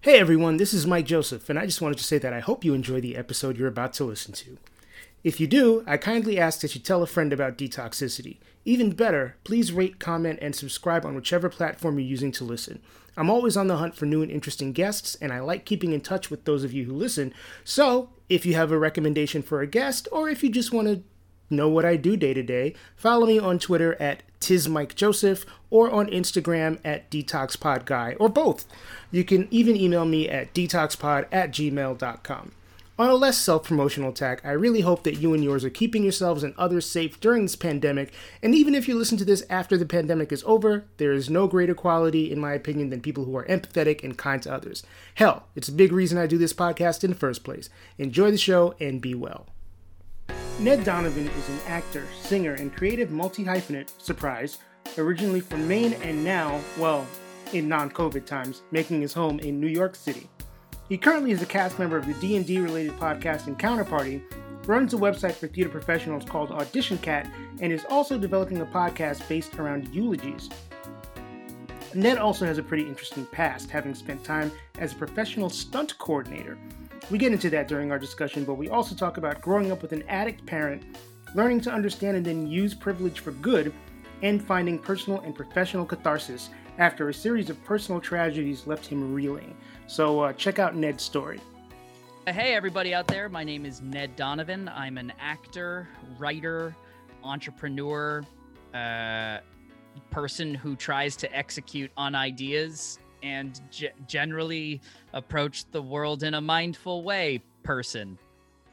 Hey everyone, this is Mike Joseph, and I just wanted to say that I hope you enjoy the episode you're about to listen to. If you do, I kindly ask that you tell a friend about detoxicity. Even better, please rate, comment, and subscribe on whichever platform you're using to listen. I'm always on the hunt for new and interesting guests, and I like keeping in touch with those of you who listen. So, if you have a recommendation for a guest, or if you just want to know what I do day to day, follow me on Twitter at TizMikeJoseph or on Instagram at DetoxPodGuy, or both. You can even email me at detoxpod at gmail.com. On a less self promotional tack, I really hope that you and yours are keeping yourselves and others safe during this pandemic. And even if you listen to this after the pandemic is over, there is no greater quality, in my opinion, than people who are empathetic and kind to others. Hell, it's a big reason I do this podcast in the first place. Enjoy the show and be well. Ned Donovan is an actor, singer, and creative multi hyphenate, surprise, originally from Maine and now, well, in non-COVID times, making his home in New York City. He currently is a cast member of the D&D related podcast Encounter Party, runs a website for theater professionals called Audition Cat, and is also developing a podcast based around eulogies. Ned also has a pretty interesting past, having spent time as a professional stunt coordinator. We get into that during our discussion, but we also talk about growing up with an addict parent, learning to understand and then use privilege for good, and finding personal and professional catharsis after a series of personal tragedies left him reeling. So uh, check out Ned's story. Hey, everybody out there. My name is Ned Donovan. I'm an actor, writer, entrepreneur, uh, person who tries to execute on ideas and g- generally approach the world in a mindful way person.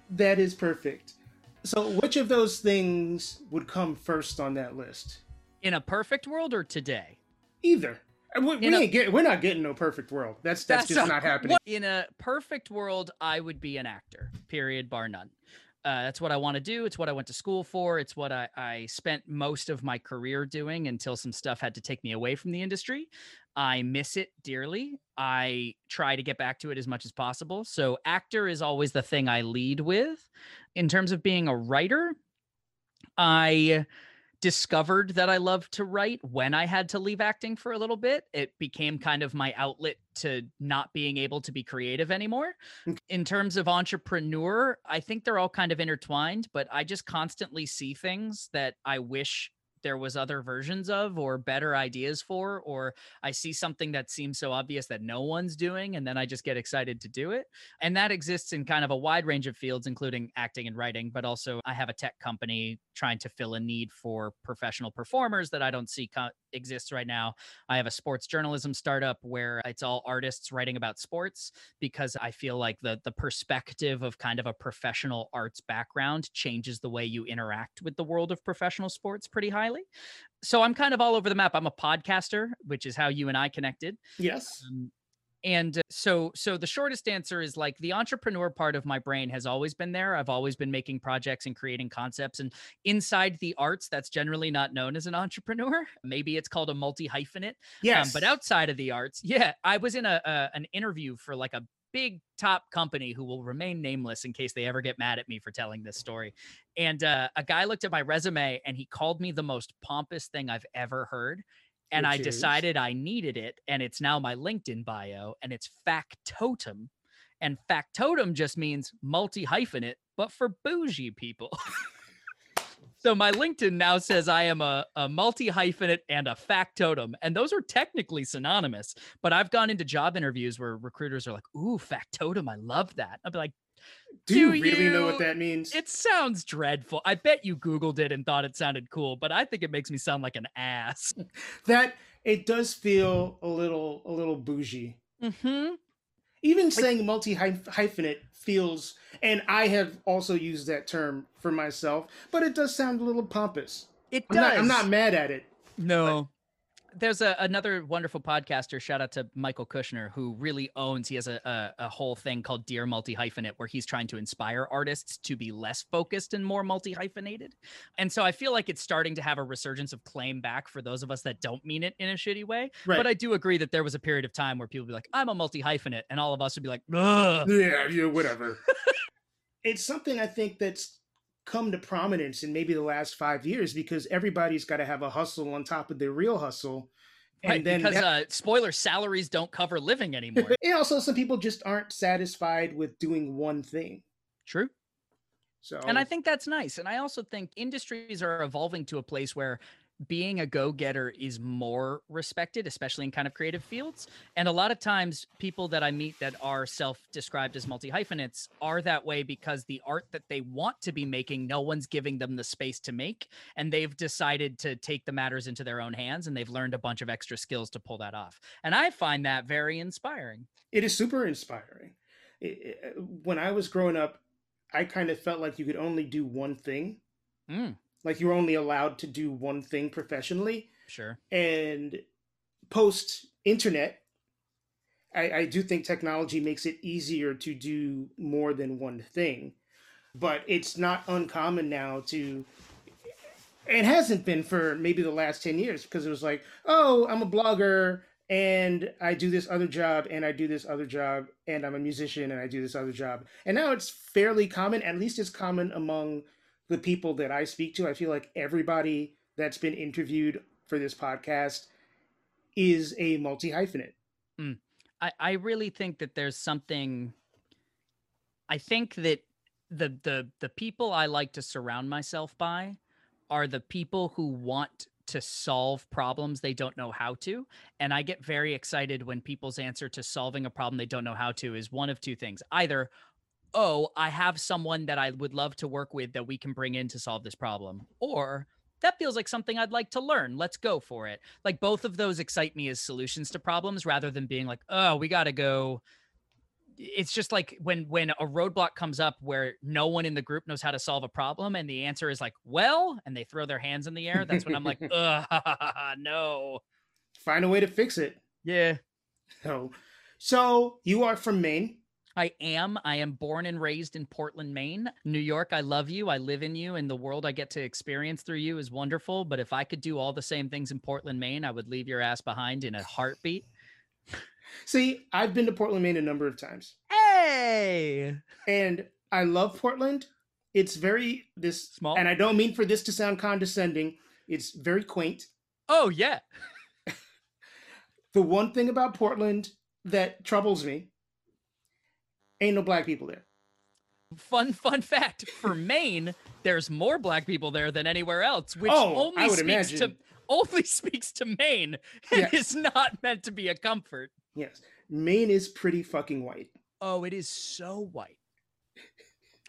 That is perfect. So, which of those things would come first on that list? In a perfect world or today? Either. We, we a, ain't get, we're not getting no perfect world. That's that's, that's just a, not happening. What, in a perfect world, I would be an actor. Period, bar none. Uh, that's what I want to do. It's what I went to school for. It's what I, I spent most of my career doing until some stuff had to take me away from the industry. I miss it dearly. I try to get back to it as much as possible. So, actor is always the thing I lead with. In terms of being a writer, I discovered that I love to write when I had to leave acting for a little bit. It became kind of my outlet to not being able to be creative anymore. Mm. In terms of entrepreneur, I think they're all kind of intertwined, but I just constantly see things that I wish there was other versions of or better ideas for or i see something that seems so obvious that no one's doing and then i just get excited to do it. And that exists in kind of a wide range of fields including acting and writing but also i have a tech company trying to fill a need for professional performers that i don't see co- exists right now. I have a sports journalism startup where it's all artists writing about sports because i feel like the the perspective of kind of a professional arts background changes the way you interact with the world of professional sports pretty highly so I'm kind of all over the map. I'm a podcaster, which is how you and I connected. Yes. Um, and so so the shortest answer is like the entrepreneur part of my brain has always been there i've always been making projects and creating concepts and inside the arts that's generally not known as an entrepreneur maybe it's called a multi hyphenate yes um, but outside of the arts yeah i was in a, a an interview for like a big top company who will remain nameless in case they ever get mad at me for telling this story. And uh, a guy looked at my resume and he called me the most pompous thing I've ever heard. And Which I decided is? I needed it. And it's now my LinkedIn bio and it's factotum. And factotum just means multi hyphenate, but for bougie people. So my LinkedIn now says I am a, a multi hyphenate and a factotum. And those are technically synonymous. But I've gone into job interviews where recruiters are like, ooh, factotum. I love that. I'd be like, do, do you really you? know what that means? It sounds dreadful. I bet you Googled it and thought it sounded cool, but I think it makes me sound like an ass. that it does feel a little a little bougie. Mm-hmm. Even saying multi hyphenate feels, and I have also used that term for myself, but it does sound a little pompous. It does. I'm not, I'm not mad at it. No, there's a, another wonderful podcaster. Shout out to Michael Kushner, who really owns. He has a, a, a whole thing called Dear Multi Hyphenate, where he's trying to inspire artists to be less focused and more multi hyphenated. And so I feel like it's starting to have a resurgence of claim back for those of us that don't mean it in a shitty way. Right. But I do agree that there was a period of time where people would be like, "I'm a multi hyphenate," and all of us would be like, Ugh. "Yeah, yeah, whatever." it's something I think that's come to prominence in maybe the last five years because everybody's got to have a hustle on top of their real hustle And right, then because that- uh, spoiler salaries don't cover living anymore. and also some people just aren't satisfied with doing one thing. True. So And I think that's nice. And I also think industries are evolving to a place where being a go getter is more respected, especially in kind of creative fields. And a lot of times, people that I meet that are self described as multi hyphenates are that way because the art that they want to be making, no one's giving them the space to make. And they've decided to take the matters into their own hands and they've learned a bunch of extra skills to pull that off. And I find that very inspiring. it is super inspiring. I- when I was growing up, I kind of felt like you could only do one thing. Mm, Like you were only allowed to do one thing professionally. sure. And post internet, I, I do think technology makes it easier to do more than one thing. But it's not uncommon now to it hasn't been for maybe the last 10 years because it was like, oh, I'm a blogger and I do this other job and I do this other job and I'm a musician and I do this other job. And now it's fairly common, at least it's common among the people that I speak to. I feel like everybody that's been interviewed for this podcast is a multi hyphenate. Hmm. I, I really think that there's something I think that the the the people I like to surround myself by are the people who want to solve problems they don't know how to and I get very excited when people's answer to solving a problem they don't know how to is one of two things either oh I have someone that I would love to work with that we can bring in to solve this problem or that feels like something I'd like to learn. Let's go for it. Like both of those excite me as solutions to problems rather than being like, oh, we got to go. It's just like when when a roadblock comes up where no one in the group knows how to solve a problem and the answer is like, well, and they throw their hands in the air. That's when I'm like, ugh, no. Find a way to fix it. Yeah. So, so you are from Maine. I am. I am born and raised in Portland, Maine. New York, I love you. I live in you, and the world I get to experience through you is wonderful. But if I could do all the same things in Portland, Maine, I would leave your ass behind in a heartbeat. See, I've been to Portland, Maine a number of times. Hey! and I love Portland. It's very this Small? and I don't mean for this to sound condescending. It's very quaint. Oh, yeah. The one thing about Portland that troubles me ain't no black people there. Fun, fun fact for Maine, there's more black people there than anywhere else, which Oh, only speaks to only speaks to Maine and Yes. is not meant to be a comfort. Yes. Maine is pretty fucking white. Oh, it is so white.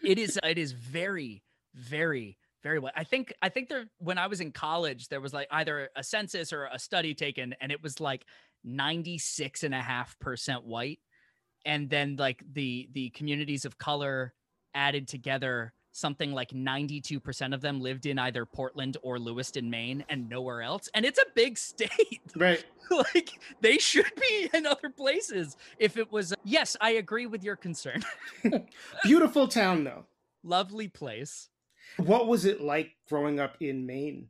It is it is very, very, very white. I think I think there when I was in college, there was like either a census or a study taken, and it was like 96 and a half percent white. And then like the the communities of color added together, something like 92% of them lived in either Portland or Lewiston, Maine, and nowhere else. And it's a big state. Right. like they should be in other places if it was yes i agree with your concern Beautiful town though. lovely place What was it like growing up in Maine?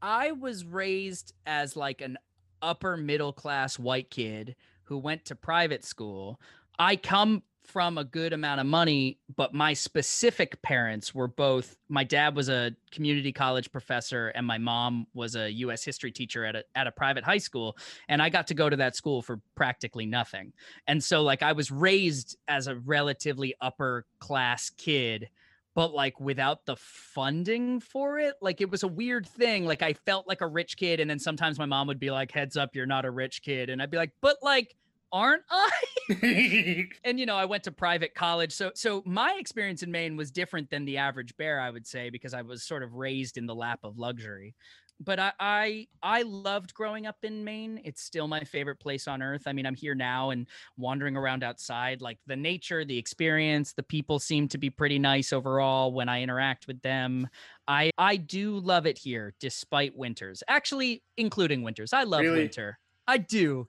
i was raised as like an upper middle class white kid who went to private school. I come from a good amount of money but my specific parents were both my dad was a community college professor and my mom was a us history teacher at a, at a private high school and i got to go to that school for practically nothing. And so like i was raised as a relatively upper class kid but like without the funding for it like it was a weird thing. Like i felt like a rich kid and then sometimes my mom would be like heads up you're not a rich kid. And i'd be like but like aren't i? And you know i went to private college so so my experience in maine was different than the average bear i would say because i was sort of raised in the lap of luxury. But I, I i loved growing up in maine. It's still my favorite place on earth. I mean i'm here now and wandering around outside like the nature the experience the people seem to be pretty nice overall when i interact with them. I i do love it here despite winters actually including winters. I love Really? winter. I do.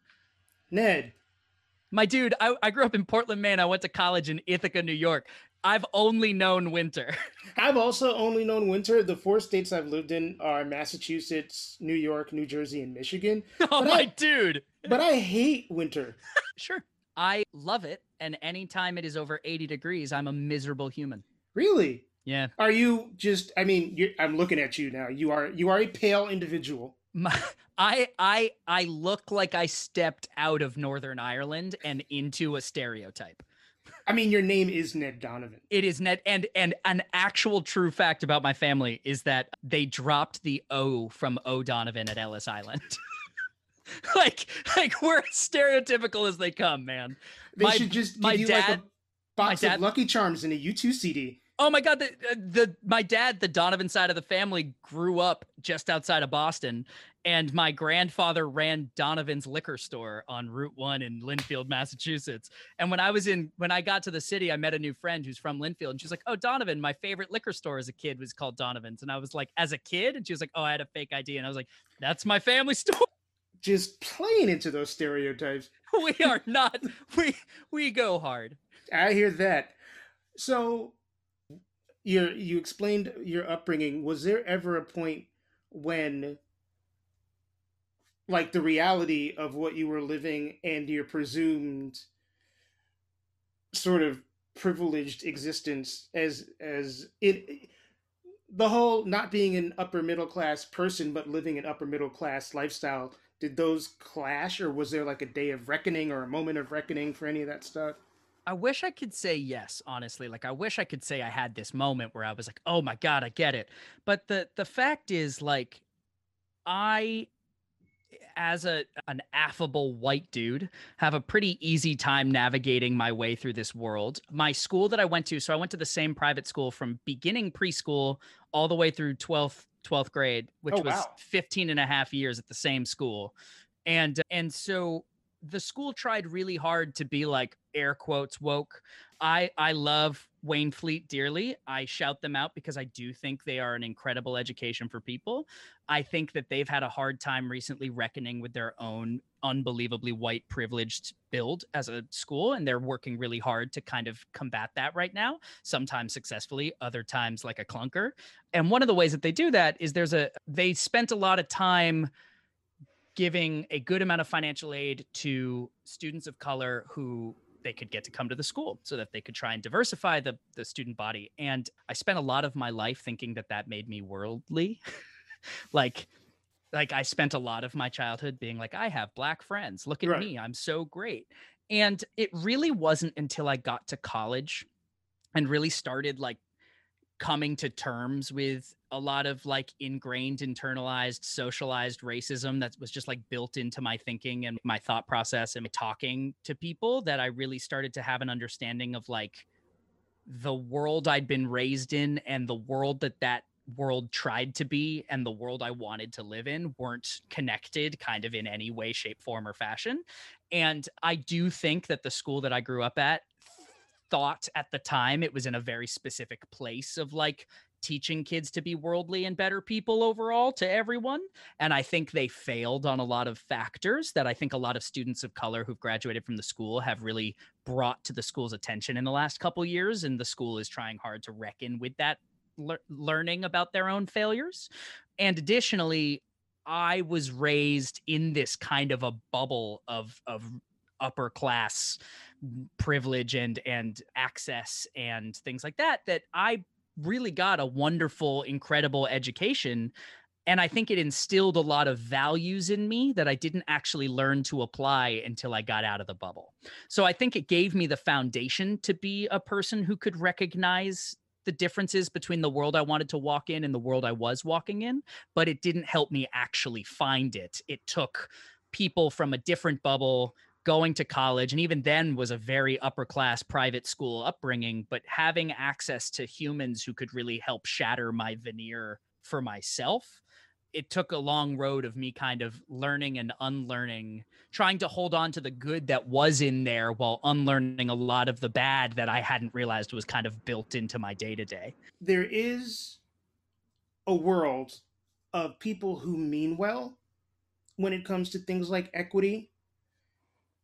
Ned, my dude, I, I grew up in Portland, Maine. I went to college in Ithaca, New York. I've only known winter. I've also only known winter. The four states I've lived in are Massachusetts, New York, New Jersey, and Michigan. oh, But my I- dude. But I hate winter. Sure. I love it. And anytime it is over 80 degrees, I'm a miserable human. Really? Yeah. Are you just? I mean, you're, I'm looking at you now. You are you are a pale individual. My, I I I look like I stepped out of Northern Ireland and into a stereotype. I mean, your name is Ned Donovan. It is Ned, and and an actual true fact about my family is that they dropped the O from O'Donovan at Ellis Island. like like we're as stereotypical as they come, man. They my, should just give my you dad, like a box dad, of Lucky Charms and a U2 CD. Oh my god, the, uh, the my dad, the Donovan side of the family grew up just outside of Boston and my grandfather ran Donovan's liquor store on Route 1 in Lynnfield, Massachusetts. And when I was in when I got to the city, I met a new friend who's from Lynnfield and she's like, "Oh, Donovan, my favorite liquor store as a kid was called Donovan's." And I was like, "As a kid?" And she was like, "Oh, I had a fake ID." And I was like, "That's my family store." Just playing into those stereotypes. we are not we we go hard. I hear that. So you you explained your upbringing. Was there ever a point when like the reality of what you were living and your presumed sort of privileged existence as as it the whole not being an upper middle class person but living an upper middle class lifestyle did those clash or was there like a day of reckoning or a moment of reckoning for any of that stuff I wish I could say yes, honestly. Like I wish I could say I had this moment where I was like, "Oh my god, I get it." But the the fact is like I as a an affable white dude have a pretty easy time navigating my way through this world. My school that i went to so i went to the same private school from beginning preschool all the way through 12th 12th grade which oh, was wow. 15 and a half years at the same school. And and so the school tried really hard to be like air quotes woke. I I love Waynflete dearly. I shout them out because I do think they are an incredible education for people. I think that they've had a hard time recently reckoning with their own unbelievably white privileged build as a school and they're working really hard to kind of combat that right now, sometimes successfully, other times like a clunker. And one of the ways that they do that is there's a they spent a lot of time giving a good amount of financial aid to students of color who they could get to come to the school so that they could try and diversify the the student body. And i spent a lot of my life thinking that that made me worldly. Like like i spent a lot of my childhood being like i have black friends. Look at right. me i'm so great. And it really wasn't until i got to college and really started like coming to terms with a lot of like ingrained internalized socialized racism that was just like built into my thinking and my thought process and talking to people that I really started to have an understanding of like the world I'd been raised in and the world that that world tried to be and the world I wanted to live in weren't connected kind of in any way shape form or fashion. And I do think that the school that I grew up at thought at the time it was in a very specific place of like teaching kids to be worldly and better people overall to everyone. And I think they failed on a lot of factors that I think a lot of students of color who've graduated from the school have really brought to the school's attention in the last couple years. And the school is trying hard to reckon with that le- learning about their own failures. And additionally, I was raised in this kind of a bubble of of upper class privilege and and access and things like that that I really got a wonderful incredible education and I think it instilled a lot of values in me that I didn't actually learn to apply until I got out of the bubble. So I think it gave me the foundation to be a person who could recognize the differences between the world I wanted to walk in and the world I was walking in, but it didn't help me actually find it. It took people from a different bubble going to college and even then was a very upper class private school upbringing but having access to humans who could really help shatter my veneer for myself it took a long road of me kind of learning and unlearning trying to hold on to the good that was in there while unlearning a lot of the bad that i hadn't realized was kind of built into my day to day there is a world of people who mean well when it comes to things like equity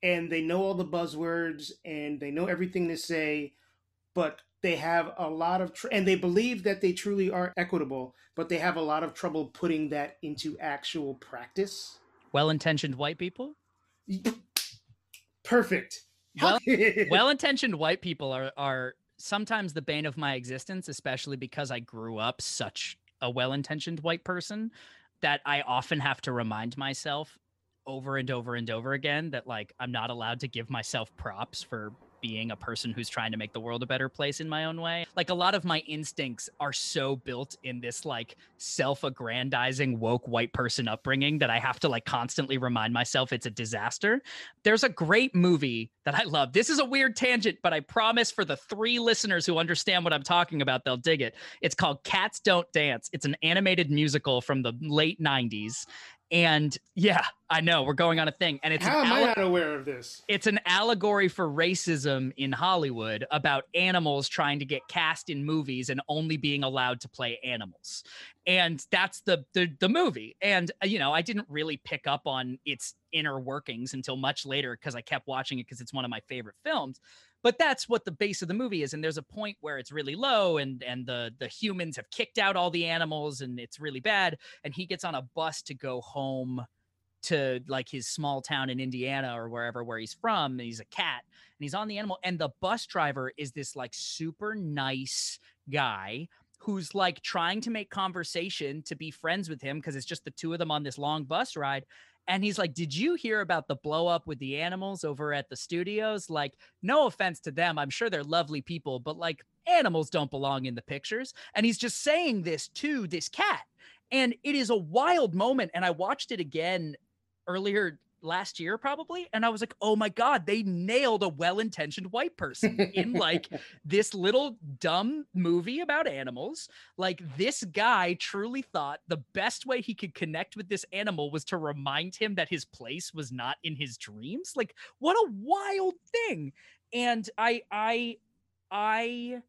and they know all the buzzwords and they know everything to say, but they have a lot of tr- and they believe that they truly are equitable, but they have a lot of trouble putting that into actual practice. Well-intentioned white people. Perfect. Well, well-intentioned white people are are sometimes the bane of my existence, especially because I grew up such a well-intentioned white person. that I often have to remind myself over and over and over again that like I'm not allowed to give myself props for being a person who's trying to make the world a better place in my own way. Like a lot of my instincts are so built in this like self-aggrandizing woke white person upbringing that I have to like constantly remind myself it's a disaster. There's a great movie that I love. This is a weird tangent, but I promise for the three listeners who understand what I'm talking about, they'll dig it. It's called Cats Don't Dance. It's an animated musical from the late 90s and yeah, I know we're going on a thing. And it's how am I not aware of this? It's an allegory for racism in Hollywood about animals trying to get cast in movies and only being allowed to play animals. And that's the the, the movie. And uh, you know, I didn't really pick up on its inner workings until much later because I kept watching it because it's one of my favorite films but that's what the base of the movie is and there's a point where it's really low and and the the humans have kicked out all the animals and it's really bad and he gets on a bus to go home to like his small town in Indiana or wherever where he's from and he's a cat and he's on the animal and the bus driver is this like super nice guy who's like trying to make conversation to be friends with him because it's just the two of them on this long bus ride and he's like, Did you hear about the blow up with the animals over at the studios? Like, no offense to them. I'm sure they're lovely people, but like, animals don't belong in the pictures. And he's just saying this to this cat. And it is a wild moment. And I watched it again earlier last year probably and i was like oh my god they nailed a well-intentioned white person in like this little dumb movie about animals. Like this guy truly thought the best way he could connect with this animal was to remind him that his place was not in his dreams. Like what a wild thing. And i i i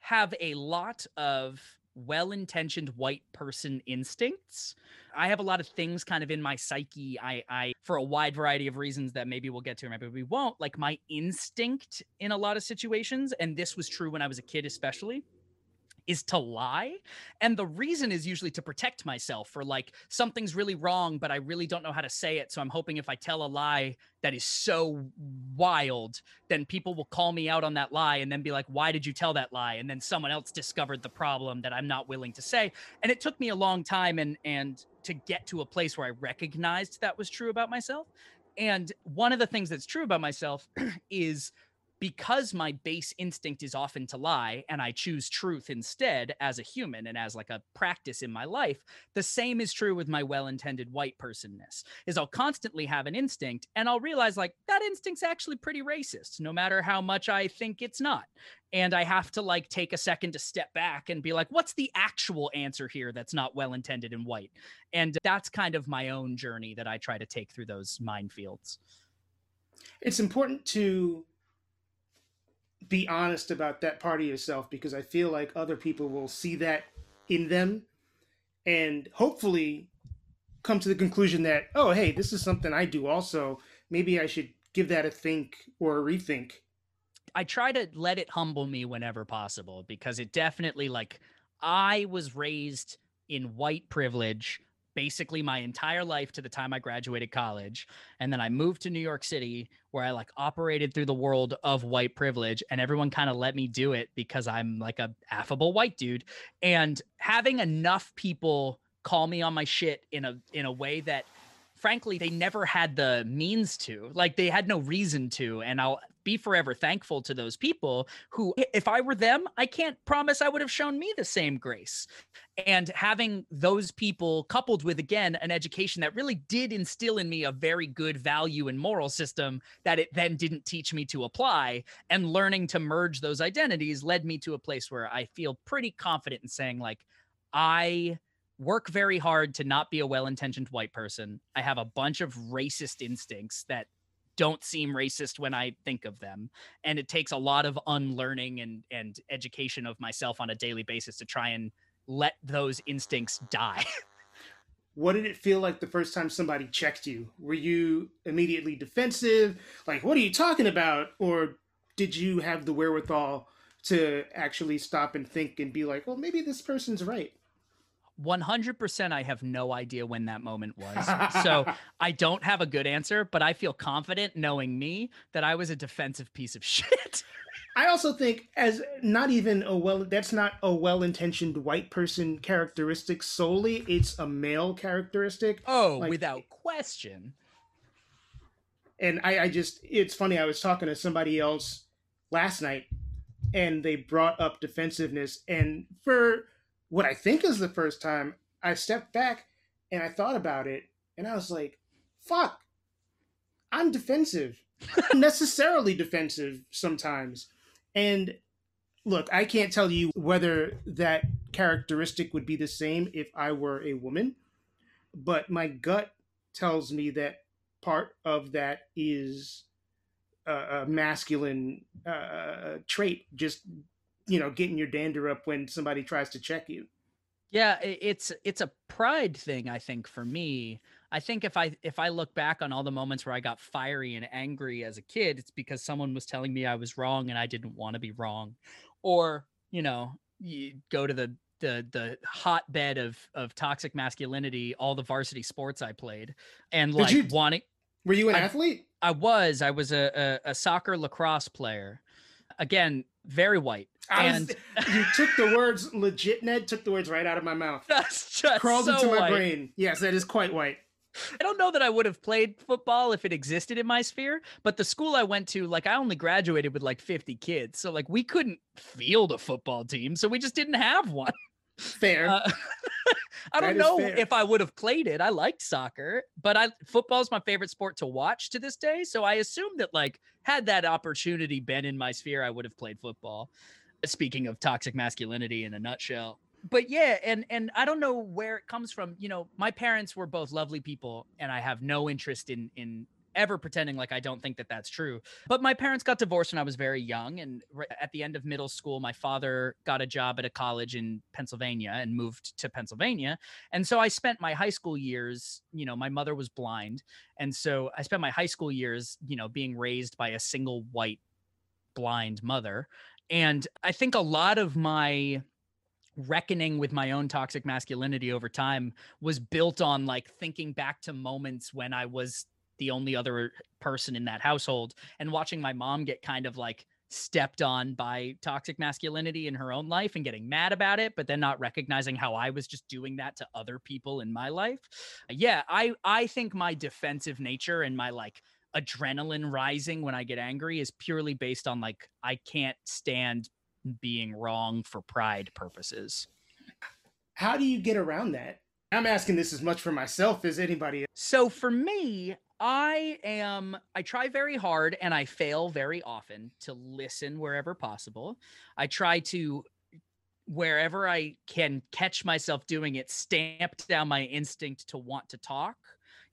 have a lot of well-intentioned white person instincts. I have a lot of things kind of in my psyche. I I for a wide variety of reasons that maybe we'll get to, maybe we won't. Like my instinct in a lot of situations, and this was true when I was a kid, especially is to lie. And the reason is usually to protect myself for like something's really wrong, but I really don't know how to say it. So I'm hoping if I tell a lie that is so wild, then people will call me out on that lie and then be like, why did you tell that lie? And then someone else discovered the problem that I'm not willing to say. And it took me a long time and and to get to a place where I recognized that was true about myself. And one of the things that's true about myself is because my base instinct is often to lie and I choose truth instead as a human and as like a practice in my life, the same is true with my well-intended white personness. Is I'll constantly have an instinct and I'll realize like that instinct's actually pretty racist no matter how much I think it's not. And I have to like take a second to step back and be like what's the actual answer here that's not well-intended and white? And that's kind of my own journey that I try to take through those minefields. It's important to be honest about that part of yourself because I feel like other people will see that in them and hopefully come to the conclusion that, oh, hey, this is something I do also. Maybe I should give that a think or a rethink. I try to let it humble me whenever possible because it definitely, like, I was raised in white privilege basically my entire life to the time I graduated college. And then I moved to New York City where I like operated through the world of white privilege and everyone kind of let me do it because I'm like a affable white dude. And having enough people call me on my shit in a in a way that frankly they never had the means to like they had no reason to and i'll be forever thankful to those people who, if I were them, I can't promise I would have shown me the same grace. And having those people coupled with, again, an education that really did instill in me a very good value and moral system that it then didn't teach me to apply, and learning to merge those identities led me to a place where I feel pretty confident in saying, like, I work very hard to not be a well intentioned white person. I have a bunch of racist instincts that don't seem racist when I think of them. And it takes a lot of unlearning and and education of myself on a daily basis to try and let those instincts die. what did it feel like the first time somebody checked you? Were you immediately defensive? Like, what are you talking about? Or did you have the wherewithal to actually stop and think and be like, well, maybe this person's right? 100% I have no idea when that moment was. so I don't have a good answer, but I feel confident knowing me that I was a defensive piece of shit. I also think as not even a well that's not a well-intentioned white person characteristic solely, it's a male characteristic. Oh, like, without question. And I, I just it's funny, I was talking to somebody else last night and they brought up defensiveness and for what I think is the first time, I stepped back and I thought about it and I was like, fuck, I'm defensive. necessarily defensive sometimes. And look, I can't tell you whether that characteristic would be the same if I were a woman, but my gut tells me that part of that is a, a masculine uh, trait, just you know, getting your dander up when somebody tries to check you. Yeah, it's it's a pride thing, I think, for me. I think if I if I look back on all the moments where I got fiery and angry as a kid, it's because someone was telling me I was wrong and I didn't want to be wrong, or you know, you go to the the the hotbed of of toxic masculinity, all the varsity sports I played, and like you, wanting. Were you an I, athlete? I was. I was a, a, a soccer lacrosse player. Again, very white. and was, you took the words legit, Ned. Took the words right out of my mouth. That's just crawled so into my white. brain. Yes, that is quite white. I don't know that I would have played football if it existed in my sphere, but the school I went to, like I only graduated with like 50 kids. So like we couldn't field a football team, so we just didn't have one. Fair. Uh, I don't know if I would have played it. I liked soccer, but I football is my favorite sport to watch to this day. So I assume that like had that opportunity been in my sphere, I would have played football. Speaking of toxic masculinity in a nutshell but yeah and and i don't know where it comes from you know my parents were both lovely people and i have no interest in in ever pretending like i don't think that that's true but my parents got divorced when i was very young and at the end of middle school my father got a job at a college in pennsylvania and moved to pennsylvania and so i spent my high school years you know my mother was blind and so i spent my high school years you know being raised by a single white blind mother and i think a lot of my reckoning with my own toxic masculinity over time was built on like thinking back to moments when I was the only other person in that household and watching my mom get kind of like stepped on by toxic masculinity in her own life and getting mad about it but then not recognizing how I was just doing that to other people in my life. Yeah, I I think my defensive nature and my like adrenaline rising when I get angry is purely based on like I can't stand being wrong for pride purposes. How do you get around that? I'm asking this as much for myself as anybody. So for me, I am I try very hard and I fail very often to listen wherever possible. I try to wherever I can catch myself doing it stamp down my instinct to want to talk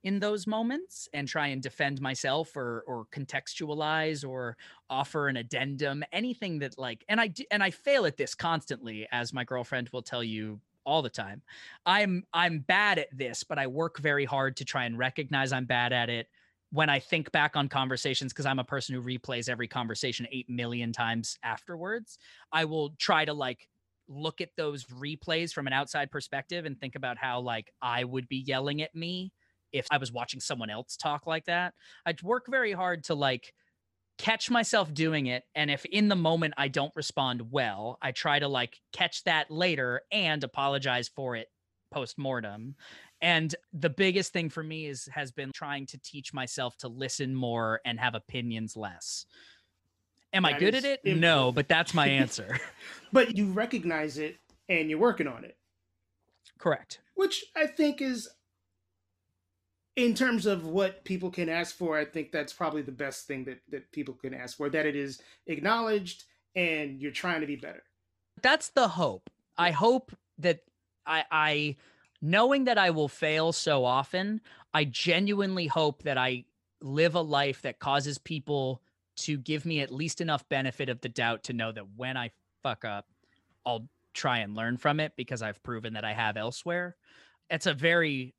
in those moments and try and defend myself or or contextualize or offer an addendum anything that like and i and i fail at this constantly as my girlfriend will tell you all the time i'm i'm bad at this but i work very hard to try and recognize i'm bad at it when i think back on conversations because i'm a person who replays every conversation 8 million times afterwards i will try to like look at those replays from an outside perspective and think about how like i would be yelling at me if I was watching someone else talk like that. I'd work very hard to like catch myself doing it and if in the moment I don't respond well, I try to like catch that later and apologize for it post mortem. And the biggest thing for me is has been trying to teach myself to listen more and have opinions less. Am that I good at it? No, but that's my answer. but you recognize it and you're working on it. Correct. Which I think is in terms of what people can ask for, I think that's probably the best thing that, that people can ask for, that it is acknowledged and you're trying to be better. That's the hope. I hope that I, I knowing that I will fail so often, I genuinely hope that I live a life that causes people to give me at least enough benefit of the doubt to know that when I fuck up, I'll try and learn from it because I've proven that I have elsewhere. It's a very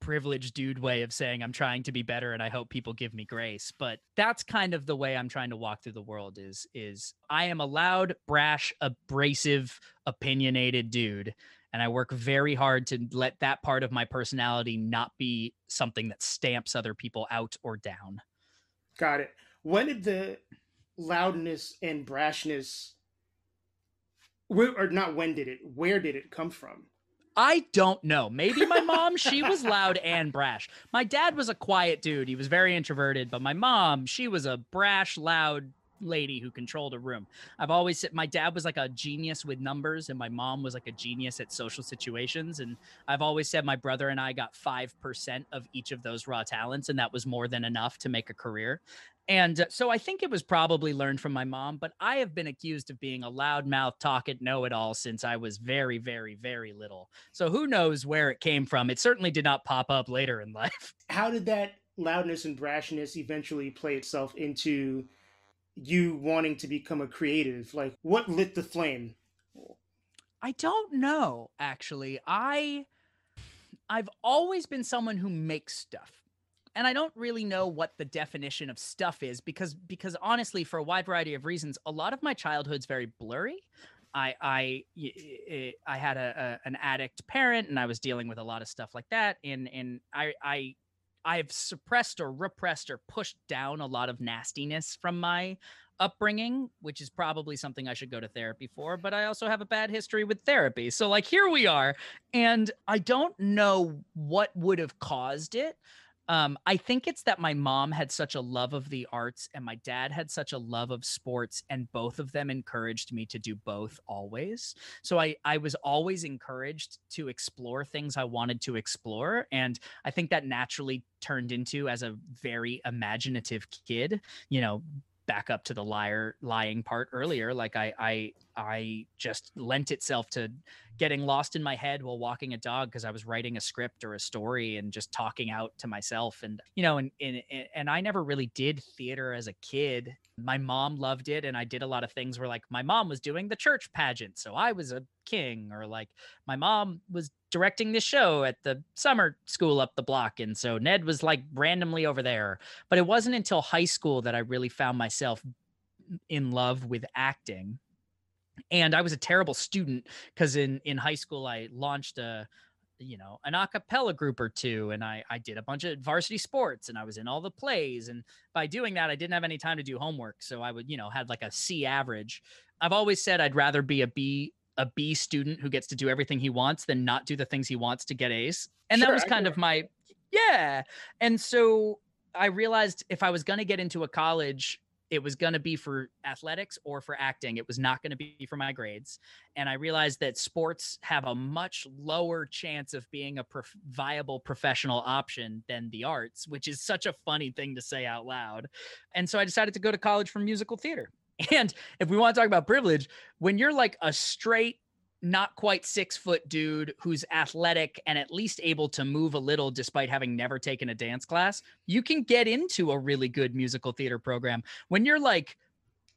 privileged dude way of saying I'm trying to be better and I hope people give me grace. But that's kind of the way I'm trying to walk through the world is is I am a loud, brash, abrasive, opinionated dude. and I work very hard to let that part of my personality not be something that stamps other people out or down. Got it. When did the loudness and brashness where, or not when did it where did it come from I don't know. Maybe my mom, she was loud and brash. My dad was a quiet dude. He was very introverted, but my mom, she was a brash, loud lady who controlled a room. I've always said my dad was like a genius with numbers and my mom was like a genius at social situations and I've always said my brother and I got 5% of each of those raw talents and that was more than enough to make a career. And uh, so I think it was probably learned from my mom, but I have been accused of being a loudmouth, talk it, know it all since I was very, very, very little. So who knows where it came from? It certainly did not pop up later in life. How did that loudness and brashness eventually play itself into you wanting to become a creative? Like, what lit the flame? I don't know, actually. I. I've always been someone who makes stuff and I don't really know what the definition of stuff is because because honestly, for a wide variety of reasons, a lot of my childhood's very blurry. I I I had a, a, an addict parent, and I was dealing with a lot of stuff like that, and and I I I've suppressed or repressed or pushed down a lot of nastiness from my upbringing, which is probably something I should go to therapy for, but I also have a bad history with therapy. So, like, here we are. And I don't know what would have caused it. Um, I think it's that my mom had such a love of the arts and my dad had such a love of sports, and both of them encouraged me to do both always. So I I was always encouraged to explore things I wanted to explore, and I think that naturally turned into as a very imaginative kid, you know, back up to the liar lying part earlier like i i i just lent itself to getting lost in my head while walking a dog because I was writing a script or a story and just talking out to myself. And, you know, and, and, and I never really did theater as a kid. My mom loved it. And I did a lot of things where like my mom was doing the church pageant. So I was a king or like my mom was directing this show at the summer school up the block. And so Ned was like randomly over there. But it wasn't until high school that I really found myself in love with acting and I was a terrible student because in in high school I launched a you know an a cappella group or two and I I did a bunch of varsity sports and I was in all the plays and by doing that I didn't have any time to do homework so I would you know had like a C average. I've always said I'd rather be a B a B student who gets to do everything he wants than not do the things he wants to get A's. And sure, that was kind of my yeah. And so I realized if I was going to get into a college it was going to be for athletics or for acting. It was not going to be for my grades. And I realized that sports have a much lower chance of being a prof- viable professional option than the arts, which is such a funny thing to say out loud. And so I decided to go to college for musical theater. And if we want to talk about privilege, when you're like a straight not quite six foot dude who's athletic and at least able to move a little despite having never taken a dance class, you can get into a really good musical theater program. When you're like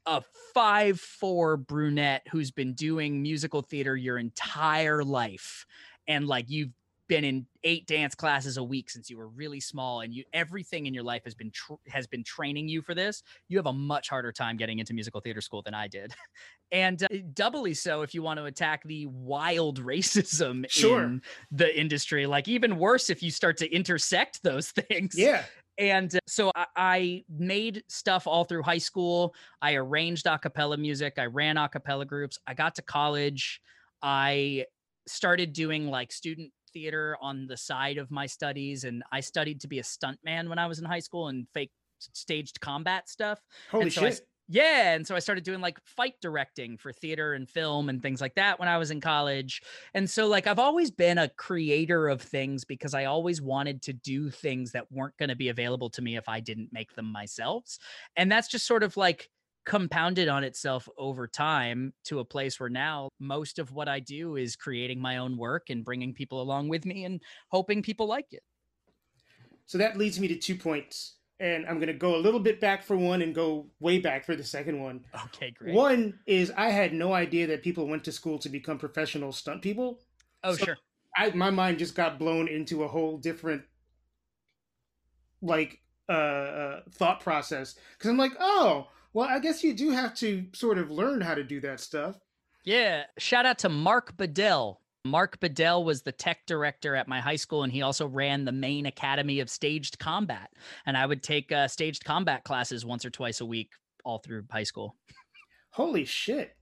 a five four brunette who's been doing musical theater your entire life and like you've been in eight dance classes a week since you were really small and you everything in your life has been tr- has been training you for this you have a much harder time getting into musical theater school than i did and uh, doubly so if you want to attack the wild racism sure. in the industry like even worse if you start to intersect those things yeah and uh, so I, I, made stuff all through high school. I arranged a cappella music. I ran a cappella groups. I got to college. I started doing like student theater on the side of my studies, and I studied to be a stuntman when I was in high school and fake staged combat stuff. Holy so shit! I, yeah, and so I started doing like fight directing for theater and film and things like that when I was in college. And so like I've always been a creator of things because I always wanted to do things that weren't going to be available to me if I didn't make them myself. And that's just sort of like compounded on itself over time to a place where now most of what I do is creating my own work and bringing people along with me and hoping people like it. So that leads me to two points. And I'm going to go a little bit back for one and go way back for the second one. Okay, great. One is I had no idea that people went to school to become professional stunt people. Oh, so sure. I, my mind just got blown into a whole different like uh, uh thought process because I'm like, oh, well, I guess you do have to sort of learn how to do that stuff. Yeah. Shout out to Mark Bedell. Mark Bedell was the tech director at my high school, and he also ran the Maine academy of staged combat. And I would take uh, staged combat classes once or twice a week all through high school. Holy shit.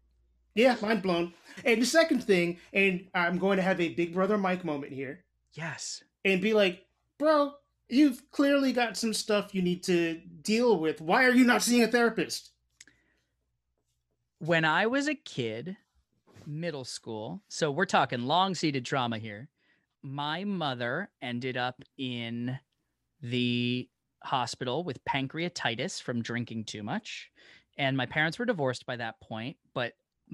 Yeah, mind blown. And the second thing, and I'm going to have a Big Brother Mike moment here. Yes. And be like, bro, you've clearly got some stuff you need to deal with. Why are you not seeing a therapist? When I was a kid, middle school, so we're talking long seated trauma here. My mother ended up in the hospital with pancreatitis from drinking too much. And my parents were divorced by that point. But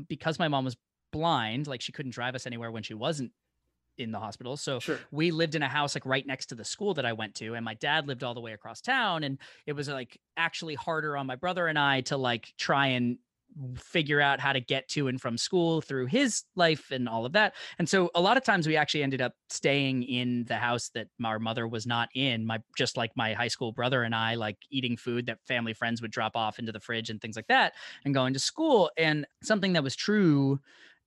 because my mom was blind, like she couldn't drive us anywhere when she wasn't in the hospital. So Sure. we lived in a house like right next to the school that I went to, and my dad lived all the way across town. And it was like actually harder on my brother and I to like try and figure out how to get to and from school through his life and all of that. And so a lot of times we actually ended up staying in the house that our mother was not in. My just like my high school brother and I like eating food that family friends would drop off into the fridge and things like that and going to school. And something that was true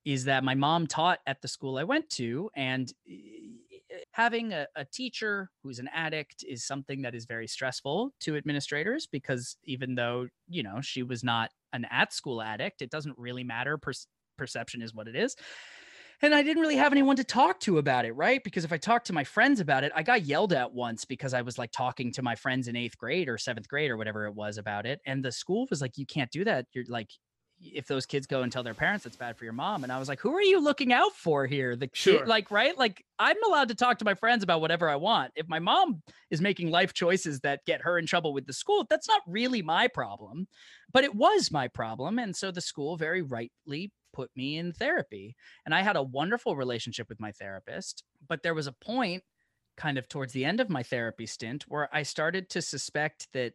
is that my mom taught at the school I went to and having a, a teacher who's an addict is something that is very stressful to administrators because even though you know she was not an at school addict it doesn't really matter per- perception is what it is and I didn't really have anyone to talk to about it, right? Because if I talked to my friends about it, I got yelled at once because I was like talking to my friends in eighth grade or seventh grade or whatever it was about it. And the school was like, you can't do that. You're like, if those kids go and tell their parents it's bad for your mom and i was like who are you looking out for here? The kid Sure. like right? Like i'm allowed to talk to my friends about whatever i want. If my mom is making life choices that get her in trouble with the school that's not really my problem but it was my problem and so the school very rightly put me in therapy and i had a wonderful relationship with my therapist but there was a point kind of towards the end of my therapy stint where i started to suspect that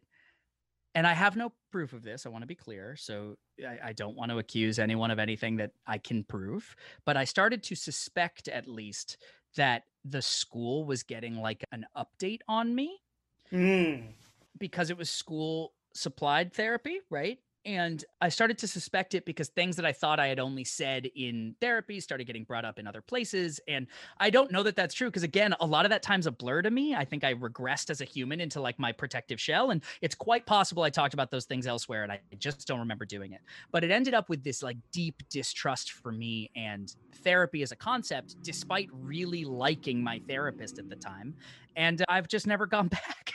and I have no proof of this. I want to be clear. So I, I, don't want to accuse anyone of anything that I can prove, but I started to suspect at least that the school was getting like an update on me Mm. because it was school supplied therapy, right? And I started to suspect it because things that I thought I had only said in therapy started getting brought up in other places. And I don't know that that's true because, again, a lot of that time's a blur to me. I think I regressed as a human into like my protective shell. And it's quite possible I talked about those things elsewhere and I just don't remember doing it. But it ended up with this like deep distrust for me and therapy as a concept, despite really liking my therapist at the time. And I've just never gone back.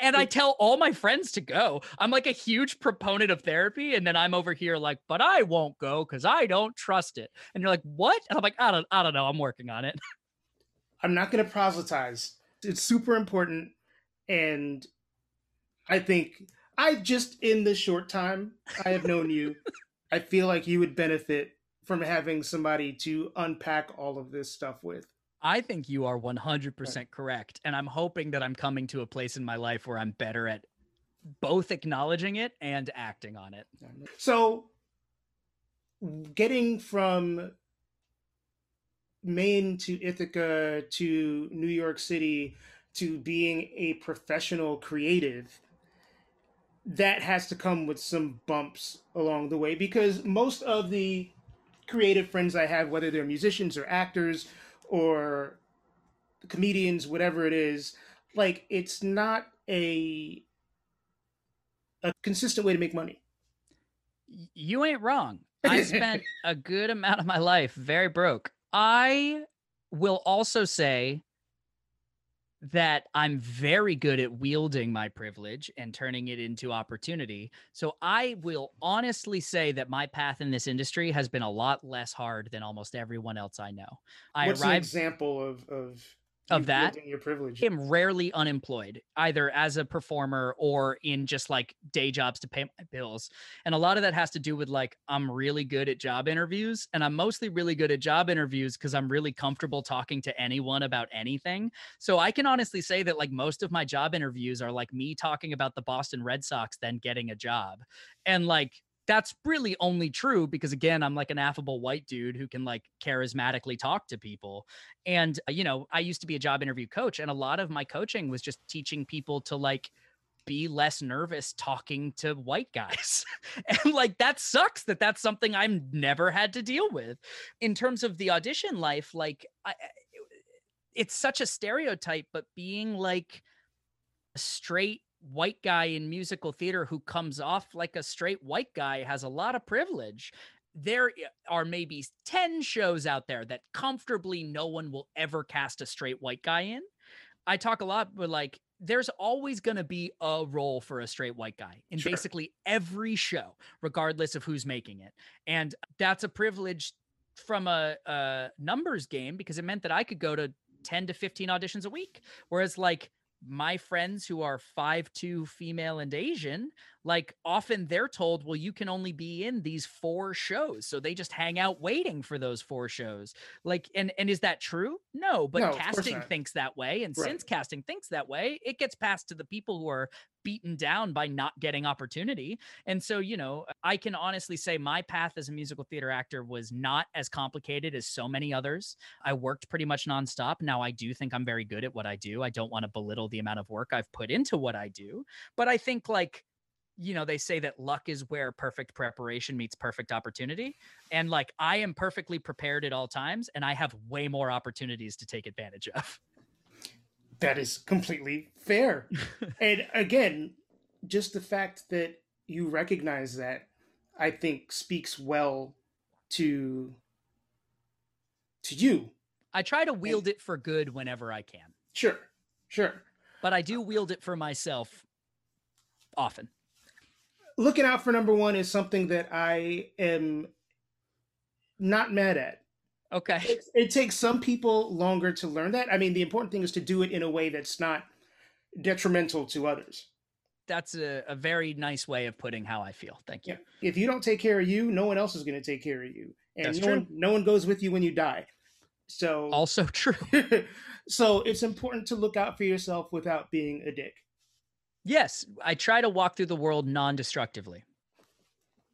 And I tell all my friends to go. I'm like a huge proponent of therapy. And then I'm over here like, but I won't go because I don't trust it. And you're like, what? And I'm like, I don't, I don't know. I'm working on it. I'm not going to proselytize. It's super important. And I think I just, in the short time I have known you, I feel like you would benefit from having somebody to unpack all of this stuff with. I think you are 100% correct. And I'm hoping that I'm coming to a place in my life where I'm better at both acknowledging it and acting on it. So, getting from Maine to Ithaca to New York City to being a professional creative, that has to come with some bumps along the way because most of the creative friends I have, whether they're musicians or actors or comedians, whatever it is, like it's not a a consistent way to make money. You ain't wrong. I spent a good amount of my life very broke. I will also say that I'm very good at wielding my privilege and turning it into opportunity. So I will honestly say that my path in this industry has been a lot less hard than almost everyone else I know. I What's an example of of Of you that? your privilege? am rarely unemployed, either as a performer or in just like day jobs to pay my bills. And a lot of that has to do with like, I'm really good at job interviews. And I'm mostly really good at job interviews because I'm really comfortable talking to anyone about anything. So I can honestly say that like most of my job interviews are like me talking about the Boston Red Sox, then getting a job. And like, that's really only true because again i'm like an affable white dude who can like charismatically talk to people and uh, you know i used to be a job interview coach and a lot of my coaching was just teaching people to like be less nervous talking to white guys. and like that sucks that that's something I've never had to deal with. In terms of the audition life, like I, it's such a stereotype, but being like a straight white guy in musical theater who comes off like a straight white guy has a lot of privilege there are maybe 10 shows out there that comfortably no one will ever cast a straight white guy in. I talk a lot, but like there's always going to be a role for a straight white guy in sure. basically every show, regardless of who's making it. And that's a privilege from a, a numbers game because it meant that I could go to 10 to 15 auditions a week. Whereas, like, my friends who are five two female and asian like often they're told well you can only be in these four shows so they just hang out waiting for those four shows like and and is that true no but no, casting thinks that way and right. since casting thinks that way it gets passed to the people who are beaten down by not getting opportunity. And so, you know, I can honestly say my path as a musical theater actor was not as complicated as so many others. I worked pretty much nonstop. Now, I do think I'm very good at what I do. I don't want to belittle the amount of work I've put into what I do, but I think like you know they say that luck is where perfect preparation meets perfect opportunity and like i am perfectly prepared at all times and i have way more opportunities to take advantage of that is completely fair. and again, just the fact that you recognize that, I think speaks well to to you. I try to wield and, it for good whenever I can. Sure. Sure. But I do wield it for myself often. Looking out for number 1 is something that I am not mad at Okay. It, it, takes some people longer to learn that. I mean, the important thing is to do it in a way that's not detrimental to others. That's a, a very nice way of putting how I feel. Thank you. Yeah. If you don't take care of you, no one else is going to take care of you. And that's no true. One, no one goes with you when you die. So also true. so it's important to look out for yourself without being a dick. Yes, I try to walk through the world non-destructively.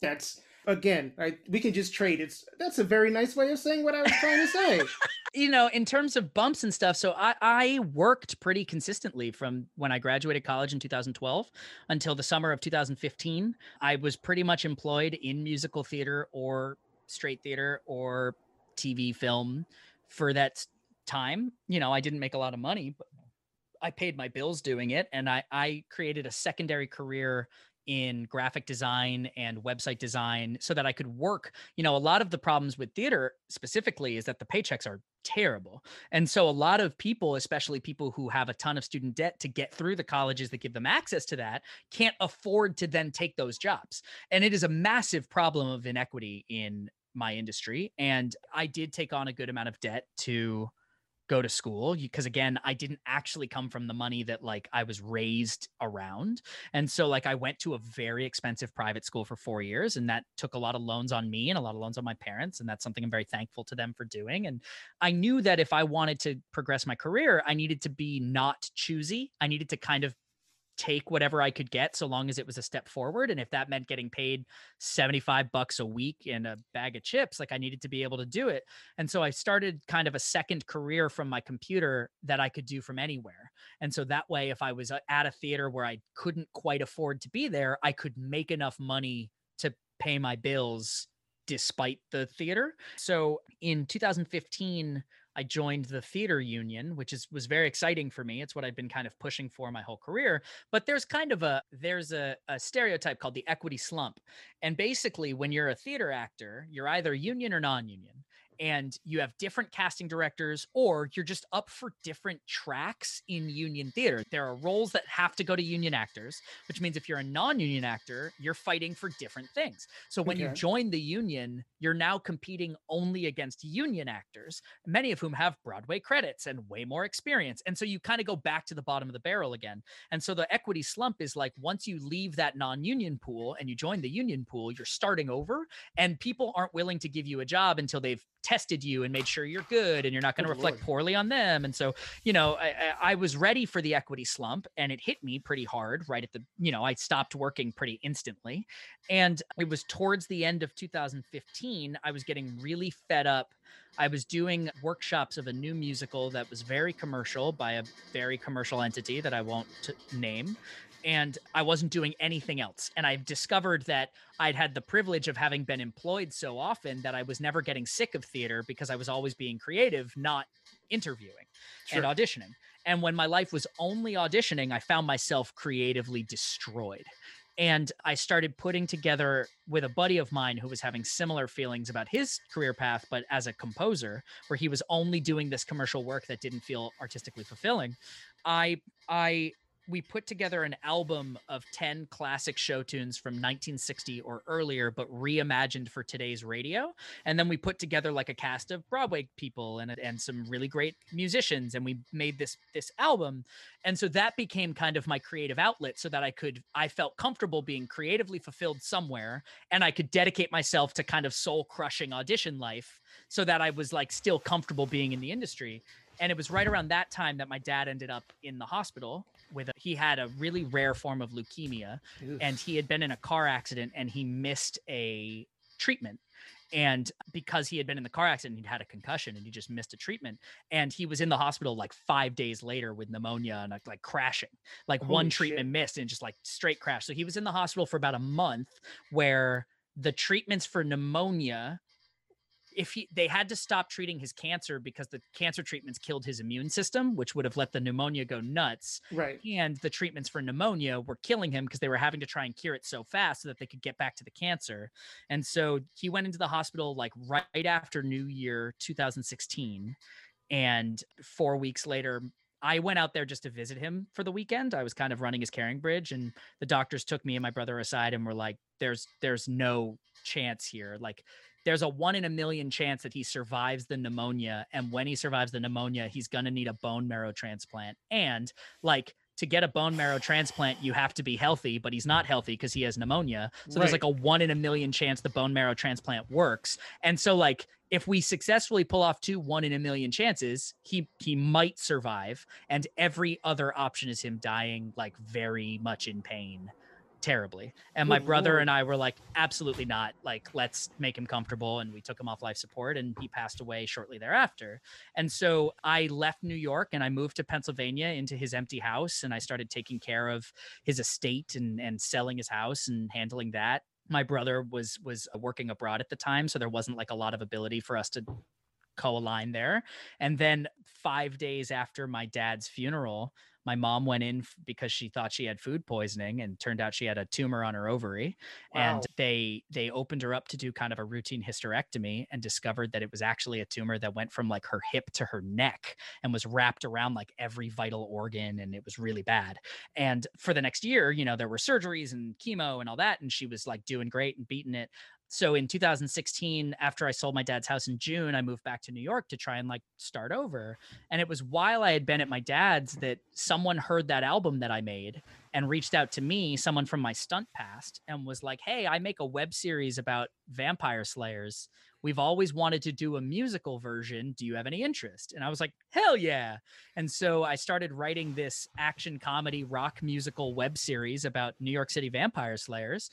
That's again, I, we can just trade. It's that's a very nice way of saying what I was trying to say. you know, in terms of bumps and stuff, so I, I worked pretty consistently from when I graduated college in 2012 until the summer of 2015. I was pretty much employed in musical theater or straight theater or TV film for that time. You know, I didn't make a lot of money, but I paid my bills doing it, and I I created a secondary career in graphic design and website design so that I could work. You know, a lot of the problems with theater specifically is that the paychecks are terrible. And so a lot of people, especially people who have a ton of student debt to get through the colleges that give them access to that, can't afford to then take those jobs. And it is a massive problem of inequity in my industry. And I did take on a good amount of debt to go to school because again i didn't actually come from the money that like i was raised around and so like i went to a very expensive private school for four years and that took a lot of loans on me and a lot of loans on my parents and that's something i'm very thankful to them for doing and i knew that if i wanted to progress my career i needed to be not choosy i needed to kind of take whatever I could get so long as it was a step forward. And if that meant getting paid 75 bucks a week in a bag of chips, like I needed to be able to do it. And so I started kind of a second career from my computer that I could do from anywhere. And so that way, if I was uh, at a theater where I couldn't quite afford to be there, I could make enough money to pay my bills despite the theater. So in 2015, I joined the theater union, which is was very exciting for me. It's what I've been kind of pushing for my whole career. But there's kind of a there's a, a stereotype called the equity slump. And basically, when you're a theater actor, you're either union or non-union and you have different casting directors or you're just up for different tracks in union theater. There are roles that have to go to union actors, which means if you're a non-union actor, you're fighting for different things. So when okay. you join the union, you're now competing only against union actors, many of whom have Broadway credits and way more experience. And so you kind of go back to the bottom of the barrel again. And so the equity slump is like once you leave that non-union pool and you join the union pool, you're starting over and people aren't willing to give you a job until they've tested you and made sure you're good and you're not going to oh, reflect Lord. poorly on them. And so, you know, I, I, was ready for the equity slump and it hit me pretty hard right at the, you know, I stopped working pretty instantly. And it was towards the end of 2015, I was getting really fed up. I was doing workshops of a new musical that was very commercial by a very commercial entity that I won't t- name and I wasn't doing anything else. And I've discovered that I'd had the privilege of having been employed so often that I was never getting sick of theater because I was always being creative, not interviewing sure. and auditioning. And when my life was only auditioning, I found myself creatively destroyed. And I started putting together with a buddy of mine who was having similar feelings about his career path, but as a composer, where he was only doing this commercial work that didn't feel artistically fulfilling. I I we put together an album of 10 classic show tunes from 1960 or earlier but reimagined for today's radio. And then we put together like a cast of broadway people and and some really great musicians and we made this this album. And so that became kind of my creative outlet so that i could i felt comfortable being creatively fulfilled somewhere and i could dedicate myself to kind of soul crushing audition life so that i was like still comfortable being in the industry. And it was right around that time that my dad ended up in the hospital with a, he had a really rare form of leukemia Oof. and he had been in a car accident and he missed a treatment and because he had been in the car accident he'd had a concussion and he just missed a treatment and he was in the hospital like five days later with pneumonia and like, like crashing like Holy one treatment shit. missed and just like straight crash so he was in the hospital for about a month where the treatments for pneumonia if he they had to stop treating his cancer because the cancer treatments killed his immune system, which would have let the pneumonia go nuts. Right. And the treatments for pneumonia were killing him because they were having to try and cure it so fast so that they could get back to the cancer. And so he went into the hospital like right after New Year 2016. And four weeks later, I went out there just to visit him for the weekend. I was kind of running his CaringBridge, and the doctors took me and my brother aside and were like, "There's, there's no chance here. Like, there's a one in a million chance that he survives the pneumonia. And when he survives the pneumonia, he's going to need a bone marrow transplant. And like, to get a bone marrow transplant, you have to be healthy, but he's not healthy because he has pneumonia. So right. there's like a one in a million chance the bone marrow transplant works. And so like if we successfully pull off two one in a million chances, he he might survive. And every other option is him dying like very much in pain terribly. And my brother and I were like, absolutely not. Like, let's make him comfortable. And we took him off life support and he passed away shortly thereafter. And so I left New York and I moved to Pennsylvania into his empty house and I started taking care of his estate and, and selling his house and handling that. My brother was was working abroad at the time, so there wasn't like a lot of ability for us to co-align there. And then five days after my dad's funeral, my mom went in because she thought she had food poisoning and turned out she had a tumor on her ovary wow. and they they opened her up to do kind of a routine hysterectomy and discovered that it was actually a tumor that went from like her hip to her neck and was wrapped around like every vital organ and it was really bad and for the next year you know there were surgeries and chemo and all that and she was like doing great and beating it so in 2016 after i sold my dad's house in june i moved back to new york to try and like start over. And it was while i had been at my dad's that someone heard that album that i made and reached out to me someone from my stunt past and was like hey i make a web series about vampire slayers. We've always wanted to do a musical version. Do you have any interest? And i was like hell yeah. And so i started writing this action comedy rock musical web series about new york city vampire slayers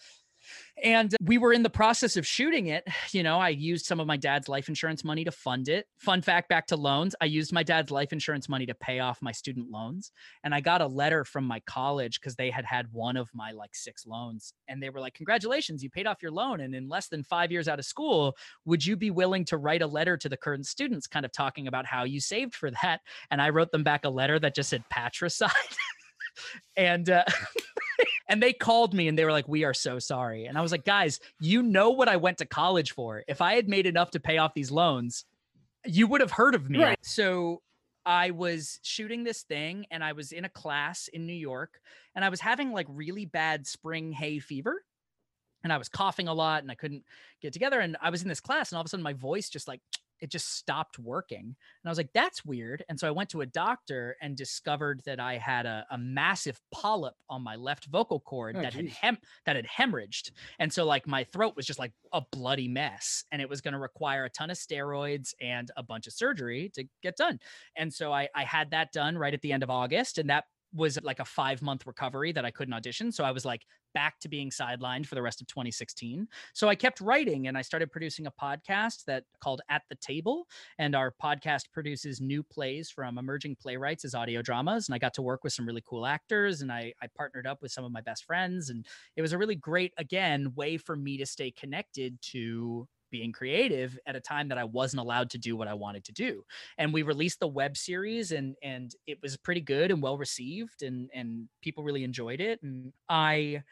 and we were in the process of shooting it. You know, I used some of my dad's life insurance money to fund it. Fun fact back to loans, I used my dad's life insurance money to pay off my student loans. And I got a letter from my college because they had had one of my like six loans. And they were like, Congratulations, you paid off your loan. And in less than five years out of school, would you be willing to write a letter to the current students, kind of talking about how you saved for that? And I wrote them back a letter that just said patricide. and uh, and they called me and they were like, "We are so sorry." And I was like, "Guys, you know what I went to college for. If I had made enough to pay off these loans, you would have heard of me." Right. So I was shooting this thing and I was in a class in New York and I was having like really bad spring hay fever and I was coughing a lot and I couldn't get together and I was in this class and all of a sudden my voice just like it just stopped working. And I was like, that's weird. And so I went to a doctor and discovered that I had a, a massive polyp on my left vocal cord oh, that geez. had hem that had hemorrhaged. And so like my throat was just like a bloody mess. And it was going to require a ton of steroids and a bunch of surgery to get done. And so I, I had that done right at the end of August. And that was like a five month recovery that I couldn't audition. So I was like back to being sidelined for the rest of 2016. So I kept writing and I started producing a podcast that called At the Table. And our podcast produces new plays from emerging playwrights as audio dramas. And I got to work with some really cool actors and I, I partnered up with some of my best friends. And it was a really great, again, way for me to stay connected to being creative at a time that I wasn't allowed to do what I wanted to do. And we released the web series and and it was pretty good and well received and and people really enjoyed it. And I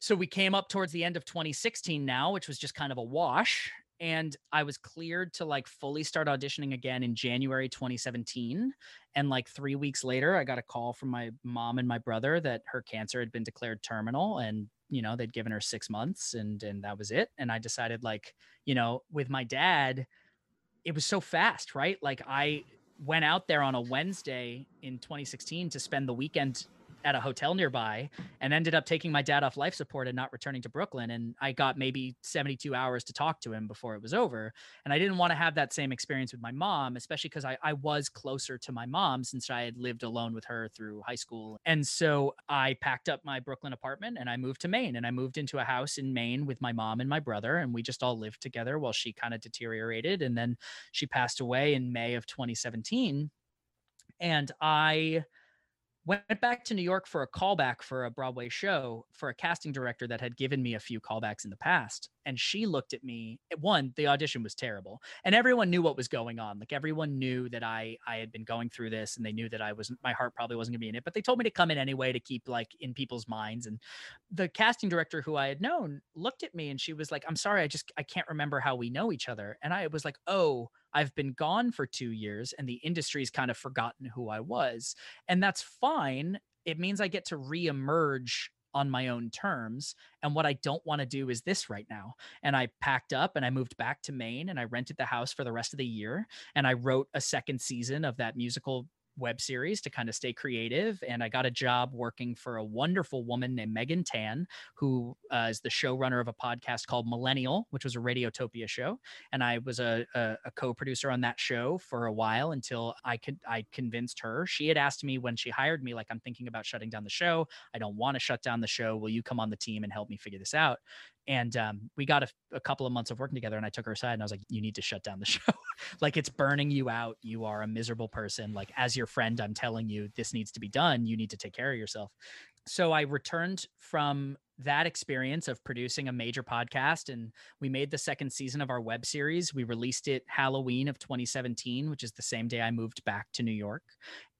so we came up towards the end of 2016 now, which was just kind of a wash. And I was cleared to like fully start auditioning again in January 2017 and like 3 weeks later I got a call from my mom and my brother that her cancer had been declared terminal and you know they'd given her 6 months and and that was it. And I decided like you know with my dad it was so fast right? Like I went out there on a Wednesday in 2016 to spend the weekend at a hotel nearby and ended up taking my dad off life support and not returning to Brooklyn. And I got maybe 72 hours to talk to him before it was over. And I didn't want to have that same experience with my mom, especially because I, I was closer to my mom since I had lived alone with her through high school. And so I packed up my Brooklyn apartment and I moved to Maine and I moved into a house in Maine with my mom and my brother. And we just all lived together while she kind of deteriorated. And then she passed away in May of 2017. And I went back to New York for a callback for a Broadway show for a casting director that had given me a few callbacks in the past. And she looked at me. Eh, one, the audition was terrible, and everyone knew what was going on. Like everyone knew that I I had been going through this, and they knew that I was my heart probably wasn't gonna be in it. But they told me to come in anyway to keep like in people's minds. And the casting director who I had known looked at me and she was like, "I'm sorry, I just I can't remember how we know each other." And I was like, "Oh." I've been gone for two years and the industry's kind of forgotten who I was. And that's fine. It means I get to reemerge on my own terms. And what I don't want to do is this right now. And I packed up and I moved back to Maine and I rented the house for the rest of the year. And I wrote a second season of that musical web series to kind of stay creative. And I got a job working for a wonderful woman named Megan Tan, who uh, is the showrunner of a podcast called Millennial, which was a Radiotopia show. And I was a, a, a co-producer on that show for a while until I could I convinced her. She had asked me when she hired me, like, I'm thinking about shutting down the show. I don't want to shut down the show. Will you come on the team and help me figure this out? And um, we got a, a, couple of months of working together and i took her aside and i was like you need to shut down the show. Like it's burning you out. You are a miserable person. Like as your friend i'm telling you this needs to be done. You need to take care of yourself so i returned from that experience of producing a major podcast and we made the second season of our web series. We released it halloween of 2017 which is the same day i moved back to new york.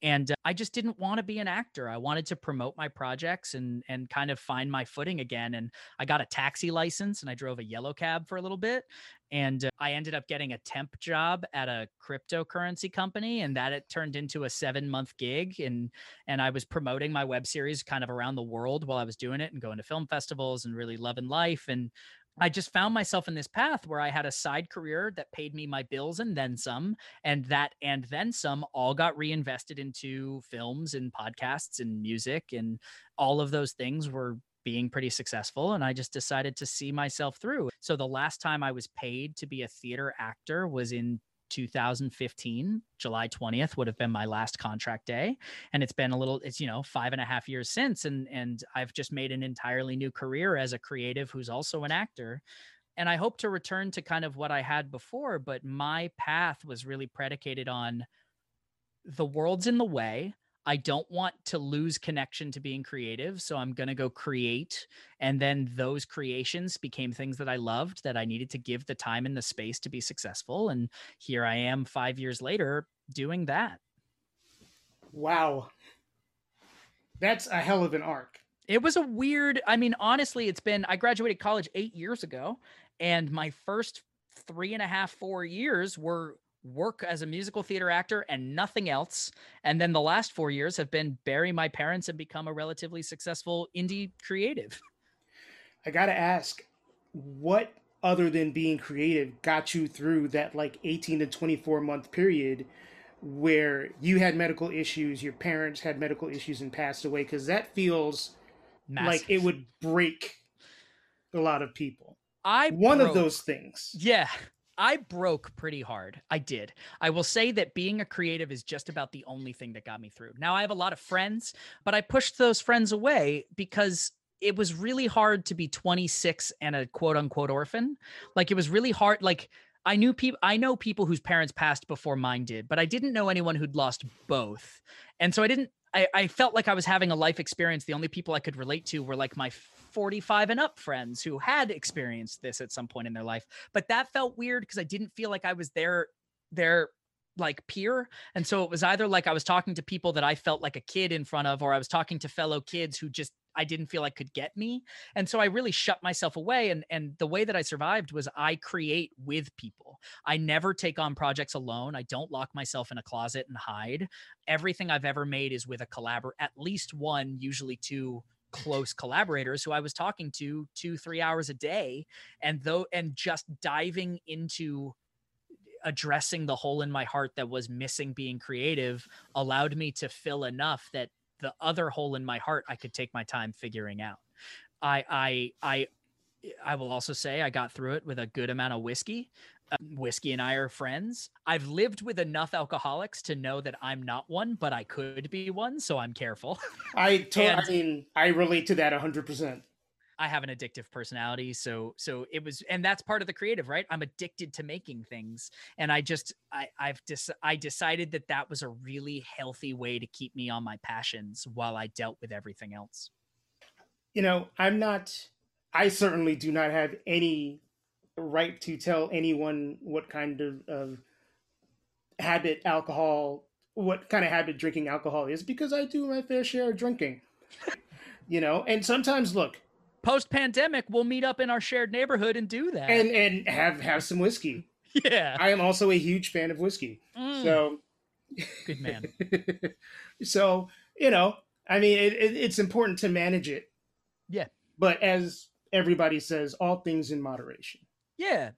And uh, i just didn't want to be an actor. I wanted to promote my projects and and kind of find my footing again and i got a taxi license and i drove a yellow cab for a little bit and uh, i ended up getting a temp job at a cryptocurrency company and that it turned into a 7 month gig and and i was promoting my web series kind of around the world while i was doing it and going to film festivals and really loving life and I just found myself in this path where I had a side career that paid me my bills and then some, and that and then some all got reinvested into films and podcasts and music, and all of those things were being pretty successful. And I just decided to see myself through. So the last time I was paid to be a theater actor was in 2015 july 20th would have been my last contract day and it's been a little it's you know five and a half years since and and i've just made an entirely new career as a creative who's also an actor and i hope to return to kind of what i had before but my path was really predicated on the world's in the way I don't want to lose connection to being creative. So I'm going to go create. And then those creations became things that I loved that I needed to give the time and the space to be successful. And here I am five years later doing that. Wow. That's a hell of an arc. It was a weird, I mean, honestly, it's been, I graduated college eight years ago. And my first three and a half, four years were work as a musical theater actor and nothing else. And then the last four years have been bury my parents and become a relatively successful indie creative. I got to ask, what other than being creative got you through that like 18 to 24 month period where you had medical issues, your parents had medical issues and passed away? Because that feels Massive. like it would break a lot of people. I one broke. of those things. Yeah, I broke pretty hard. I did. I will say that being a creative is just about the only thing that got me through. Now I have a lot of friends, but I pushed those friends away because it was really hard to be 26 and a quote unquote orphan. Like it was really hard. Like I knew people, I know people whose parents passed before mine did, but I didn't know anyone who'd lost both. And so I didn't, I, I felt like I was having a life experience. The only people I could relate to were like my 45 and up friends who had experienced this at some point in their life. But that felt weird because I didn't feel like I was their their like peer. And so it was either like I was talking to people that I felt like a kid in front of, or I was talking to fellow kids who just I didn't feel like could get me. And so I really shut myself away. And and the way that I survived was I create with people. I never take on projects alone. I don't lock myself in a closet and hide. Everything I've ever made is with a collabor, at least one, usually two close collaborators who I was talking to two, three hours a day. And though and just diving into addressing the hole in my heart that was missing being creative allowed me to fill enough that the other hole in my heart I could take my time figuring out. I I I I will also say I got through it with a good amount of whiskey. Uh, whiskey and I are friends. I've lived with enough alcoholics to know that I'm not one, but I could be one, so I'm careful. I to- I mean, I relate to that 100%. I have an addictive personality, so so it was, and that's part of the creative, right? I'm addicted to making things, and I just I I've dis- I decided that that was a really healthy way to keep me on my passions while I dealt with everything else. You know, I'm not. I certainly do not have any right to tell anyone what kind of, of habit alcohol, what kind of habit drinking alcohol is, because I do my fair share of drinking. you know, and sometimes look post pandemic, we'll meet up in our shared neighborhood and do that. And and have have some whiskey. Yeah. I am also a huge fan of whiskey. Mm. So good man. so, you know, I mean it, it, it's important to manage it. Yeah. But as everybody says, all things in moderation. Yeah.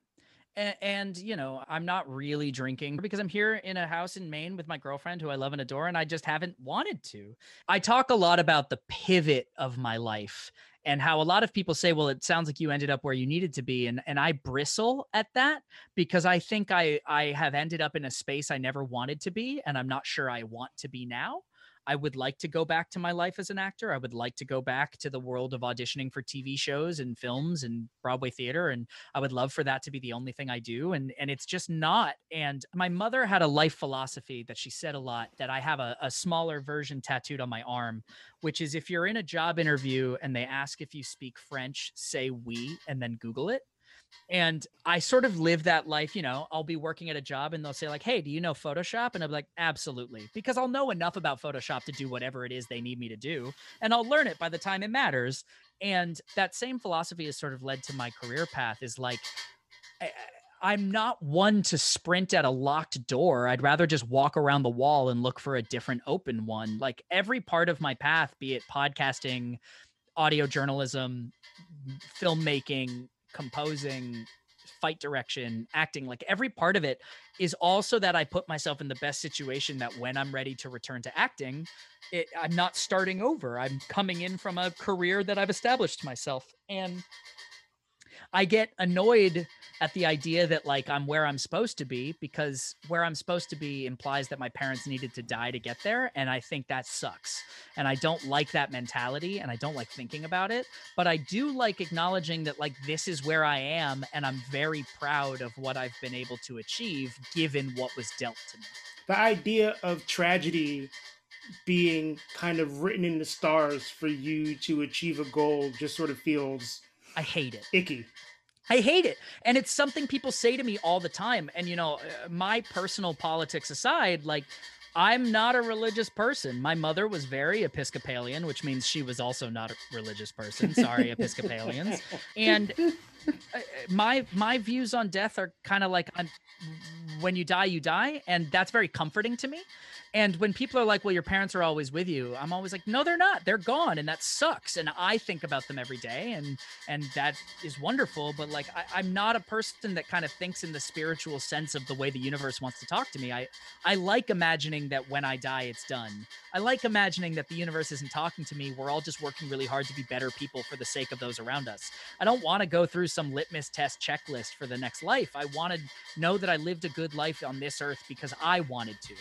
And, and, you know, I'm not really drinking because I'm here in a house in Maine with my girlfriend who I love and adore, and I just haven't wanted to. I talk a lot about the pivot of my life and how a lot of people say, well, it sounds like you ended up where you needed to be. And and I bristle at that because I think I I have ended up in a space I never wanted to be, and I'm not sure I want to be now. I would like to go back to my life as an actor. I would like to go back to the world of auditioning for TV shows and films and Broadway theater. And I would love for that to be the only thing I do. And, and it's just not. And my mother had a life philosophy that she said a lot that I have a, a smaller version tattooed on my arm, which is if you're in a job interview and they ask if you speak French, say we and then Google it and I sort of live that life, you know, I'll be working at a job and they'll say, like, hey, do you know Photoshop? And I'm like, absolutely. Because I'll know enough about Photoshop to do whatever it is they need me to do. And I'll learn it by the time it matters. And that same philosophy has sort of led to my career path is like, I, I'm not one to sprint at a locked door. I'd rather just walk around the wall and look for a different open one. Like every part of my path, be it podcasting, audio journalism, filmmaking, composing, fight direction, acting, like every part of it is also that I put myself in the best situation that when I'm ready to return to acting, it, I'm not starting over. I'm coming in from a career that I've established myself. And I get annoyed at the idea that like I'm where I'm supposed to be because where I'm supposed to be implies that my parents needed to die to get there and I think that sucks. And I don't like that mentality and I don't like thinking about it, but I do like acknowledging that like this is where I am and I'm very proud of what I've been able to achieve given what was dealt to me. The idea of tragedy being kind of written in the stars for you to achieve a goal just sort of feels I hate it. Icky. I hate it. And it's something people say to me all the time. And, you know, uh, my personal politics aside, like, I'm not a religious person. My mother was very Episcopalian, which means she was also not a religious person. Sorry, Episcopalians. And uh, my my views on death are kind of like when you die, you die, and that's very comforting to me And when people are like, well, your parents are always with you, I'm always like, no, they're not. They're gone. And that sucks. And I think about them every day. And and that is wonderful. But like I, am not a person that kind of thinks in the spiritual sense of the way the universe wants to talk to me. I I like imagining that when I die, it's done. I like imagining that the universe isn't talking to me. We're all just working really hard to be better people for the sake of those around us. I don't want to go through some litmus test checklist for the next life. I want to know that I lived a good life on this earth because I wanted to.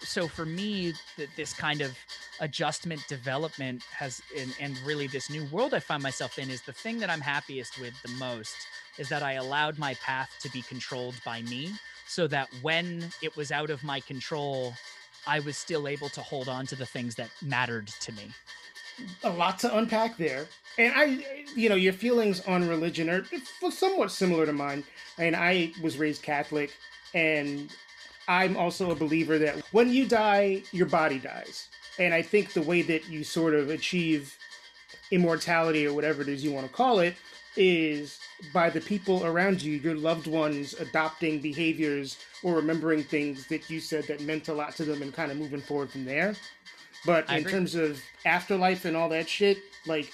So for me, that this kind of adjustment development has and, and really this new world I find myself in is the thing that I'm happiest with the most is that I allowed my path to be controlled by me so that when it was out of my control, I was still able to hold on to the things that mattered to me. A lot to unpack there. And I, you know, your feelings on religion are somewhat similar to mine. And I was raised Catholic, and I'm also a believer that when you die, your body dies. And I think the way that you sort of achieve immortality or whatever it is you want to call it is by the people around you, your loved ones adopting behaviors or remembering things that you said that meant a lot to them and kind of moving forward from there. But I in agree. terms of afterlife and all that shit, like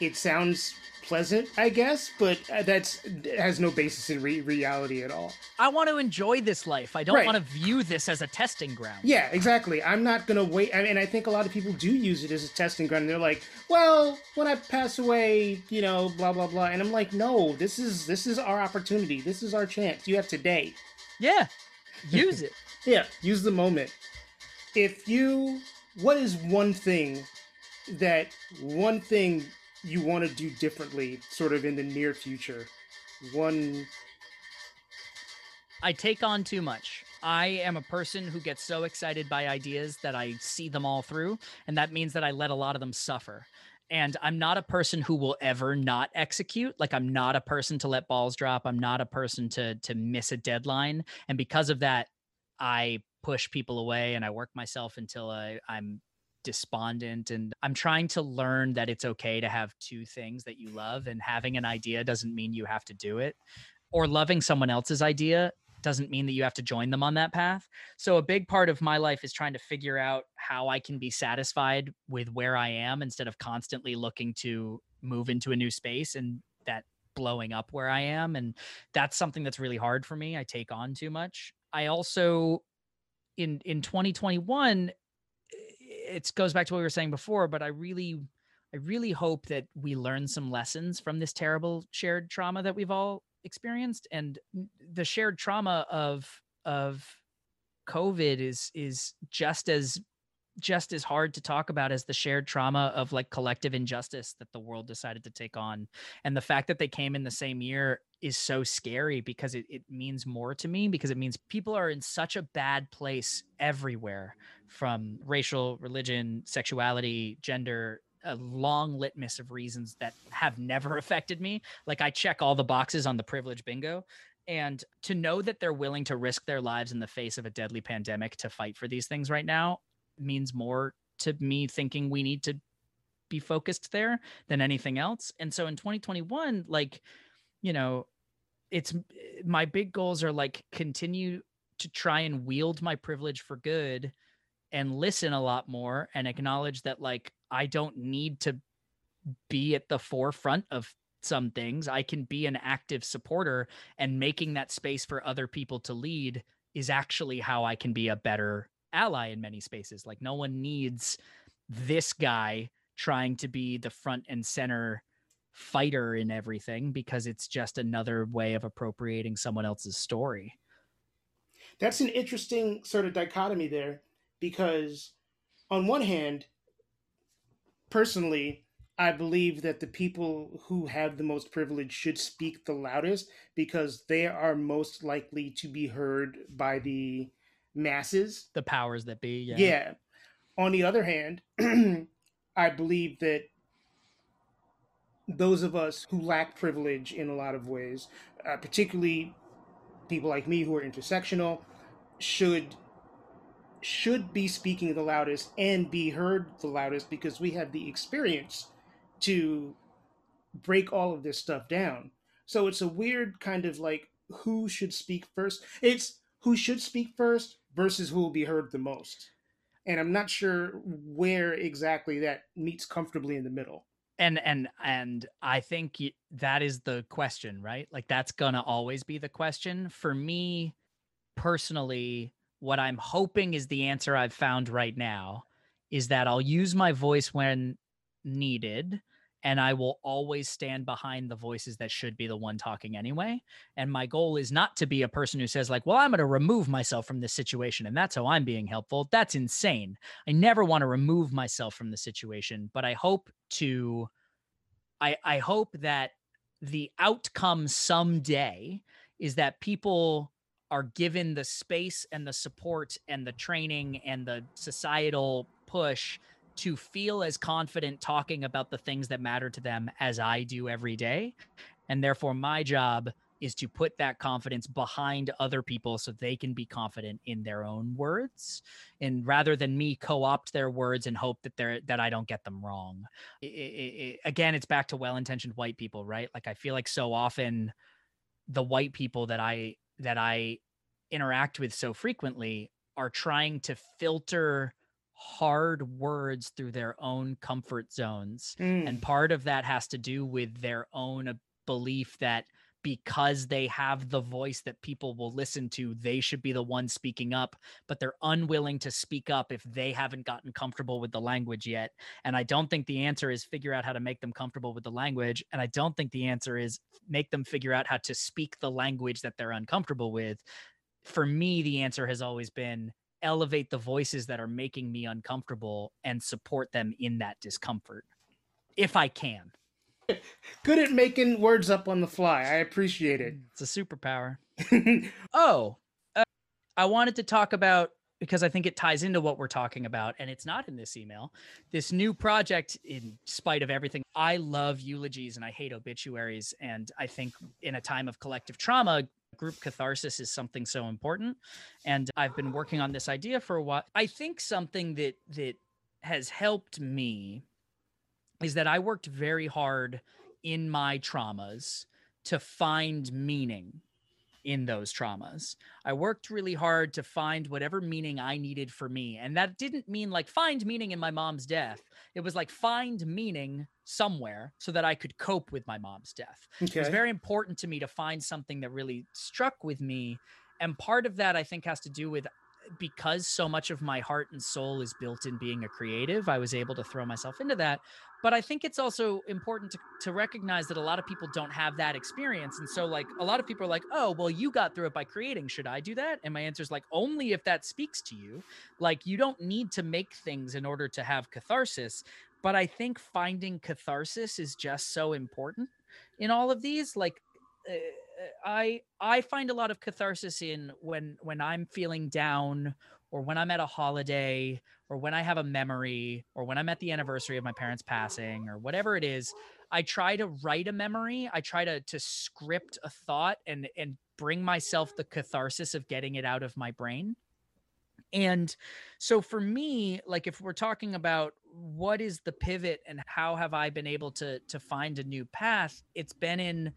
it sounds pleasant, I guess, but that's has no basis in re- reality at all. I want to enjoy this life. I don't right. want to view this as a testing ground. Yeah, exactly. I'm not gonna wait. I mean, I think a lot of people do use it as a testing ground. they're like, well, when I pass away, you know, blah blah blah. And I'm like, no, this is this is our opportunity. This is our chance. You have today. Yeah, use it. yeah, use the moment. If you, what is one thing that one thing you want to do differently sort of in the near future. One i take on too much. I am a person who gets so excited by ideas that i see them all through and that means that i let a lot of them suffer. And i'm not a person who will ever not execute. Like i'm not a person to let balls drop. I'm not a person to to miss a deadline. And because of that i push people away and i work myself until I, i'm despondent and I'm trying to learn that it's okay to have two things that you love and having an idea doesn't mean you have to do it or loving someone else's idea doesn't mean that you have to join them on that path. So a big part of my life is trying to figure out how I can be satisfied with where I am instead of constantly looking to move into a new space and that blowing up where I am and that's something that's really hard for me. I take on too much. I also in in 2021 it goes back to what we were saying before, but I really, I really hope that we learn some lessons from this terrible shared trauma that we've all experienced, and the shared trauma of of COVID is is just as just as hard to talk about as the shared trauma of like collective injustice that the world decided to take on. And the fact that they came in the same year is so scary because it, it means more to me because it means people are in such a bad place everywhere from racial, religion, sexuality, gender, a long litmus of reasons that have never affected me. Like I check all the boxes on the privilege bingo. And to know that they're willing to risk their lives in the face of a deadly pandemic to fight for these things right now means more to me thinking we need to be focused there than anything else. And so in 2021, like, you know, it's my big goals are like continue to try and wield my privilege for good and listen a lot more and acknowledge that like I don't need to be at the forefront of some things. I can be an active supporter and making that space for other people to lead is actually how I can be a better ally in many spaces. Like no one needs this guy trying to be the front and center fighter in everything because it's just another way of appropriating someone else's story. That's an interesting sort of dichotomy there because on one hand, personally, I believe that the people who have the most privilege should speak the loudest because they are most likely to be heard by the masses. The powers that be, yeah. Yeah. On the other hand, I believe that those of us who lack privilege in a lot of ways, uh, particularly people like me who are intersectional, should should be speaking the loudest and be heard the loudest because we have the experience to break all of this stuff down. So it's a weird kind of like who should speak first. It's who should speak first versus who will be heard the most. and I'm not sure where exactly that meets comfortably in the middle. And and and I think that is the question, right? Like that's going to always be the question for me personally. What I'm hoping is the answer I've found right now is that I'll use my voice when needed and I will always stand behind the voices that should be the one talking anyway. And my goal is not to be a person who says, like, well, I'm going to remove myself from this situation and that's how I'm being helpful. That's insane. I never want to remove myself from the situation, but I hope to, I, I hope that the outcome someday is that people are given the space and the support and the training and the societal push to feel as confident talking about the things that matter to them as I do every day. And therefore, my job is to put that confidence behind other people so they can be confident in their own words. And rather than me co-opt their words and hope that they're that i don't get them wrong. It, it, it, again it's back to well-intentioned white people right? Like i feel like so often the white people that i that i interact with so frequently are trying to filter hard words through their own comfort zones. Mm. And part of that has to do with their own belief that because they have the voice that people will listen to, they should be the one speaking up, but they're unwilling to speak up if they haven't gotten comfortable with the language yet. And I don't think the answer is figure out how to make them comfortable with the language. And I don't think the answer is make them figure out how to speak the language that they're uncomfortable with. For me, the answer has always been elevate the voices that are making me uncomfortable and support them in that discomfort if I can. Good at making words up on the fly. I appreciate it. It's a superpower. oh, uh, I wanted to talk about because I think it ties into what we're talking about, and it's not in this email. This new project, in spite of everything, I love eulogies and I hate obituaries. And I think in a time of collective trauma, group catharsis is something so important and i've been working on this idea for a while i think something that that has helped me is that i worked very hard in my traumas to find meaning in those traumas. I worked really hard to find whatever meaning I needed for me. And that didn't mean like find meaning in my mom's death. It was like find meaning somewhere so that I could cope with my mom's death. Okay. It was very important to me to find something that really struck with me. And part of that, I think, has to do with because so much of my heart and soul is built in being a creative, I was able to throw myself into that. But I think it's also important to, to recognize that a lot of people don't have that experience. And so, like, a lot of people are like, oh, well, you got through it by creating. Should I do that? And my answer is like, only if that speaks to you. Like, you don't need to make things in order to have catharsis. But I think finding catharsis is just so important in all of these. Like, uh, Uh, I I find a lot of catharsis in when when I'm feeling down or when I'm at a holiday or when I have a memory or when I'm at the anniversary of my parents passing or whatever it is, I try to write a memory. I try to to script a thought and and bring myself the catharsis of getting it out of my brain. And so for me, like if we're talking about what is the pivot and how have I been able to to find a new path, it's been in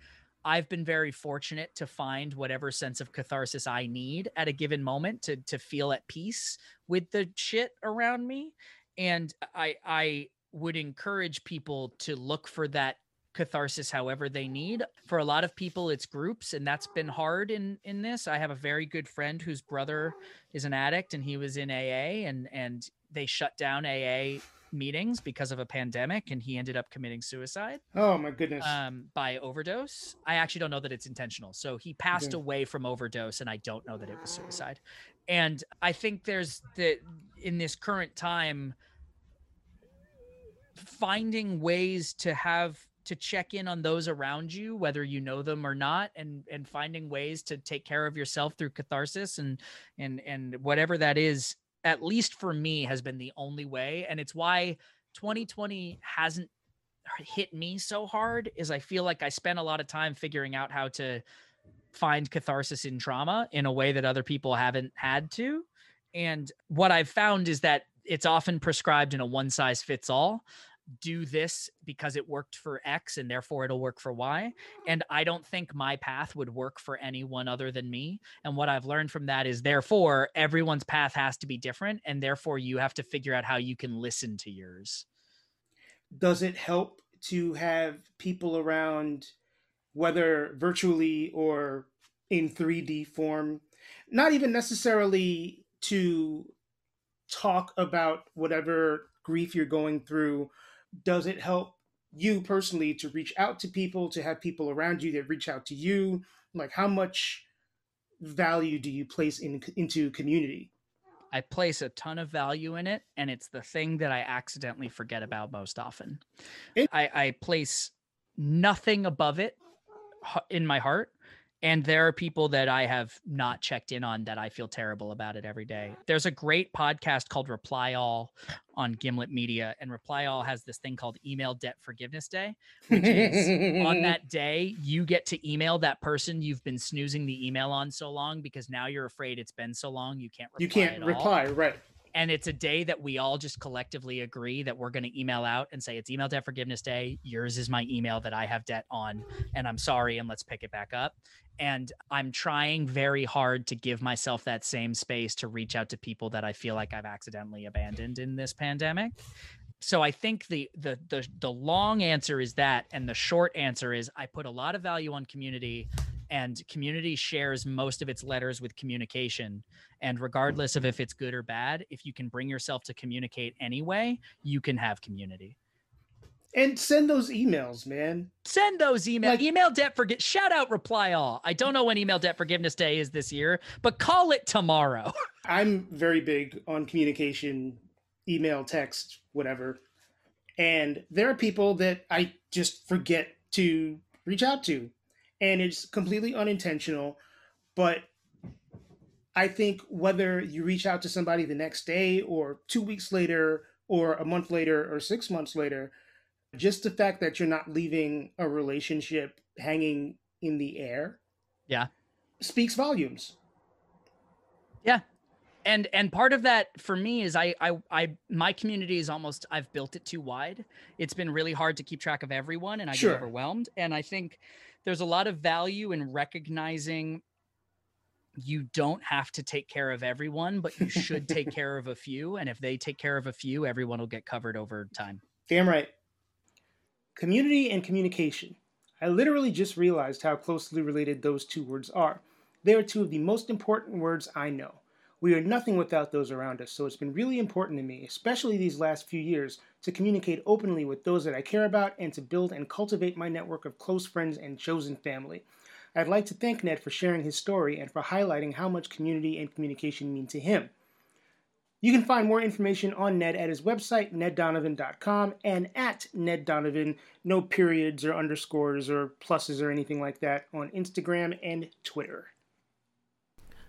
I've been very fortunate to find whatever sense of catharsis I need at a given moment to to feel at peace with the shit around me. And I I would encourage people to look for that catharsis however they need. For a lot of people it's groups and that's been hard in in this. I have a very good friend whose brother is an addict and he was in AA and and they shut down AA meetings because of a pandemic and he ended up committing suicide. Oh my goodness. Um, by overdose. I actually don't know that it's intentional. So he passed okay. away from overdose and I don't know that it was suicide. And I think there's the in this current time finding ways to have to check in on those around you whether you know them or not and and finding ways to take care of yourself through catharsis and and and whatever that is at least for me, has been the only way. And it's why 2020 hasn't hit me so hard is I feel like I spent a lot of time figuring out how to find catharsis in trauma in a way that other people haven't had to. And what I've found is that it's often prescribed in a one size fits all. Do this because it worked for X and therefore it'll work for Y. And I don't think my path would work for anyone other than me. And what I've learned from that is therefore everyone's path has to be different. And therefore you have to figure out how you can listen to yours. Does it help to have people around, whether virtually or in 3D form, not even necessarily to talk about whatever grief you're going through does it help you personally to reach out to people to have people around you that reach out to you? Like how much value do you place in into community? I place a ton of value in it and it's the thing that i accidentally forget about most often. It- I, I place nothing above it in my heart and there are people that I have not checked in on that I feel terrible about it every day. There's a great podcast called Reply All on Gimlet Media, and Reply All has this thing called Email Debt Forgiveness Day, which is on that day, you get to email that person you've been snoozing the email on so long because now you're afraid it's been so long you can't You can't reply, all. right and it's a day that we all just collectively agree that we're going to email out and say it's email debt forgiveness day. Yours is my email that i have debt on and i'm sorry and let's pick it back up. And i'm trying very hard to give myself that same space to reach out to people that i feel like i've accidentally abandoned in this pandemic. So i think the the the, the long answer is that and the short answer is i put a lot of value on community and community shares most of its letters with communication. And regardless of if it's good or bad if you can bring yourself to communicate anyway you can have community. And send those emails man. Send those emails like, email debt forget shout out reply all. I don't know when email debt forgiveness day is this year but call it tomorrow. I'm very big on communication email text whatever. And there are people that i just forget to reach out to and it's completely unintentional. But I think whether you reach out to somebody the next day or two weeks later or a month later or six months later, just the fact that you're not leaving a relationship hanging in the air, yeah, speaks volumes. Yeah, and and part of that for me is I, I i my community is almost i've built it too wide it's been really hard to keep track of everyone and i sure. get overwhelmed and i think there's a lot of value in recognizing you don't have to take care of everyone, but you should take care of a few. And if they take care of a few, everyone will get covered over time. Damn right. Community and communication. I literally just realized how closely related those two words are. They are two of the most important words I know. We are nothing without those around us, so it's been really important to me, especially these last few years, to communicate openly with those that I care about and to build and cultivate my network of close friends and chosen family. I'd like to thank Ned for sharing his story and for highlighting how much community and communication mean to him. You can find more information on Ned at his website, neddonovan.com, and at Ned Donovan, no periods or underscores or pluses or anything like that, on Instagram and Twitter.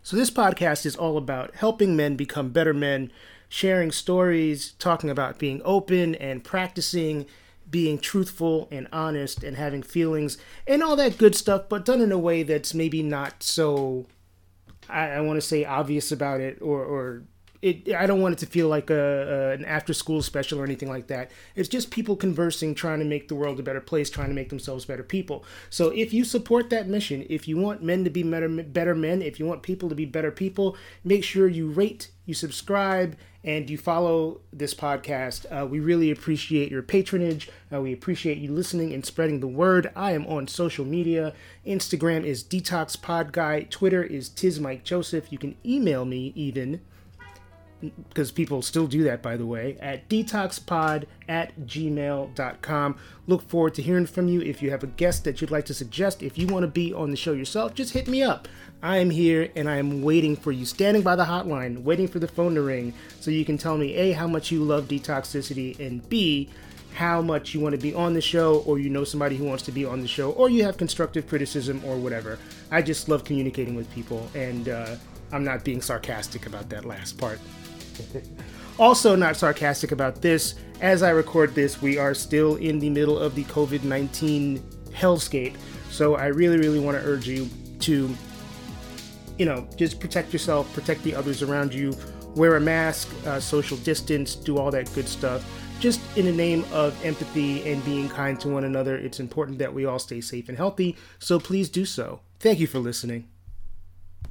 So, this podcast is all about helping men become better men, sharing stories, talking about being open and practicing being truthful and honest and having feelings and all that good stuff, but done in a way that's maybe not so, I, I want to say, obvious about it or, or it, I don't want it to feel like a, a, an after school special or anything like that. It's just people conversing, trying to make the world a better place, trying to make themselves better people. So if you support that mission, if you want men to be better, better men, if you want people to be better people, make sure you rate, you subscribe, and you follow this podcast. Uh, we really appreciate your patronage. Uh, we appreciate you listening and spreading the word. I am on social media. Instagram is Detox Pod Guy. Twitter is Tiz Mike Joseph. You can email me even because people still do that, by the way, at detoxpod at gmail.com. Look forward to hearing from you. If you have a guest that you'd like to suggest, if you want to be on the show yourself, just hit me up. I am here and I am waiting for you, standing by the hotline, waiting for the phone to ring so you can tell me A, how much you love detoxicity, and B, how much you want to be on the show, or you know somebody who wants to be on the show, or you have constructive criticism or whatever. I just love communicating with people, and uh, I'm not being sarcastic about that last part. also, not sarcastic about this. As I record this, we are still in the middle of the COVID 19 hellscape. So I really, really want to urge you to, you know, just protect yourself, protect the others around you, wear a mask, uh, social distance, do all that good stuff. Just in the name of empathy and being kind to one another, it's important that we all stay safe and healthy, so please do so. Thank you for listening.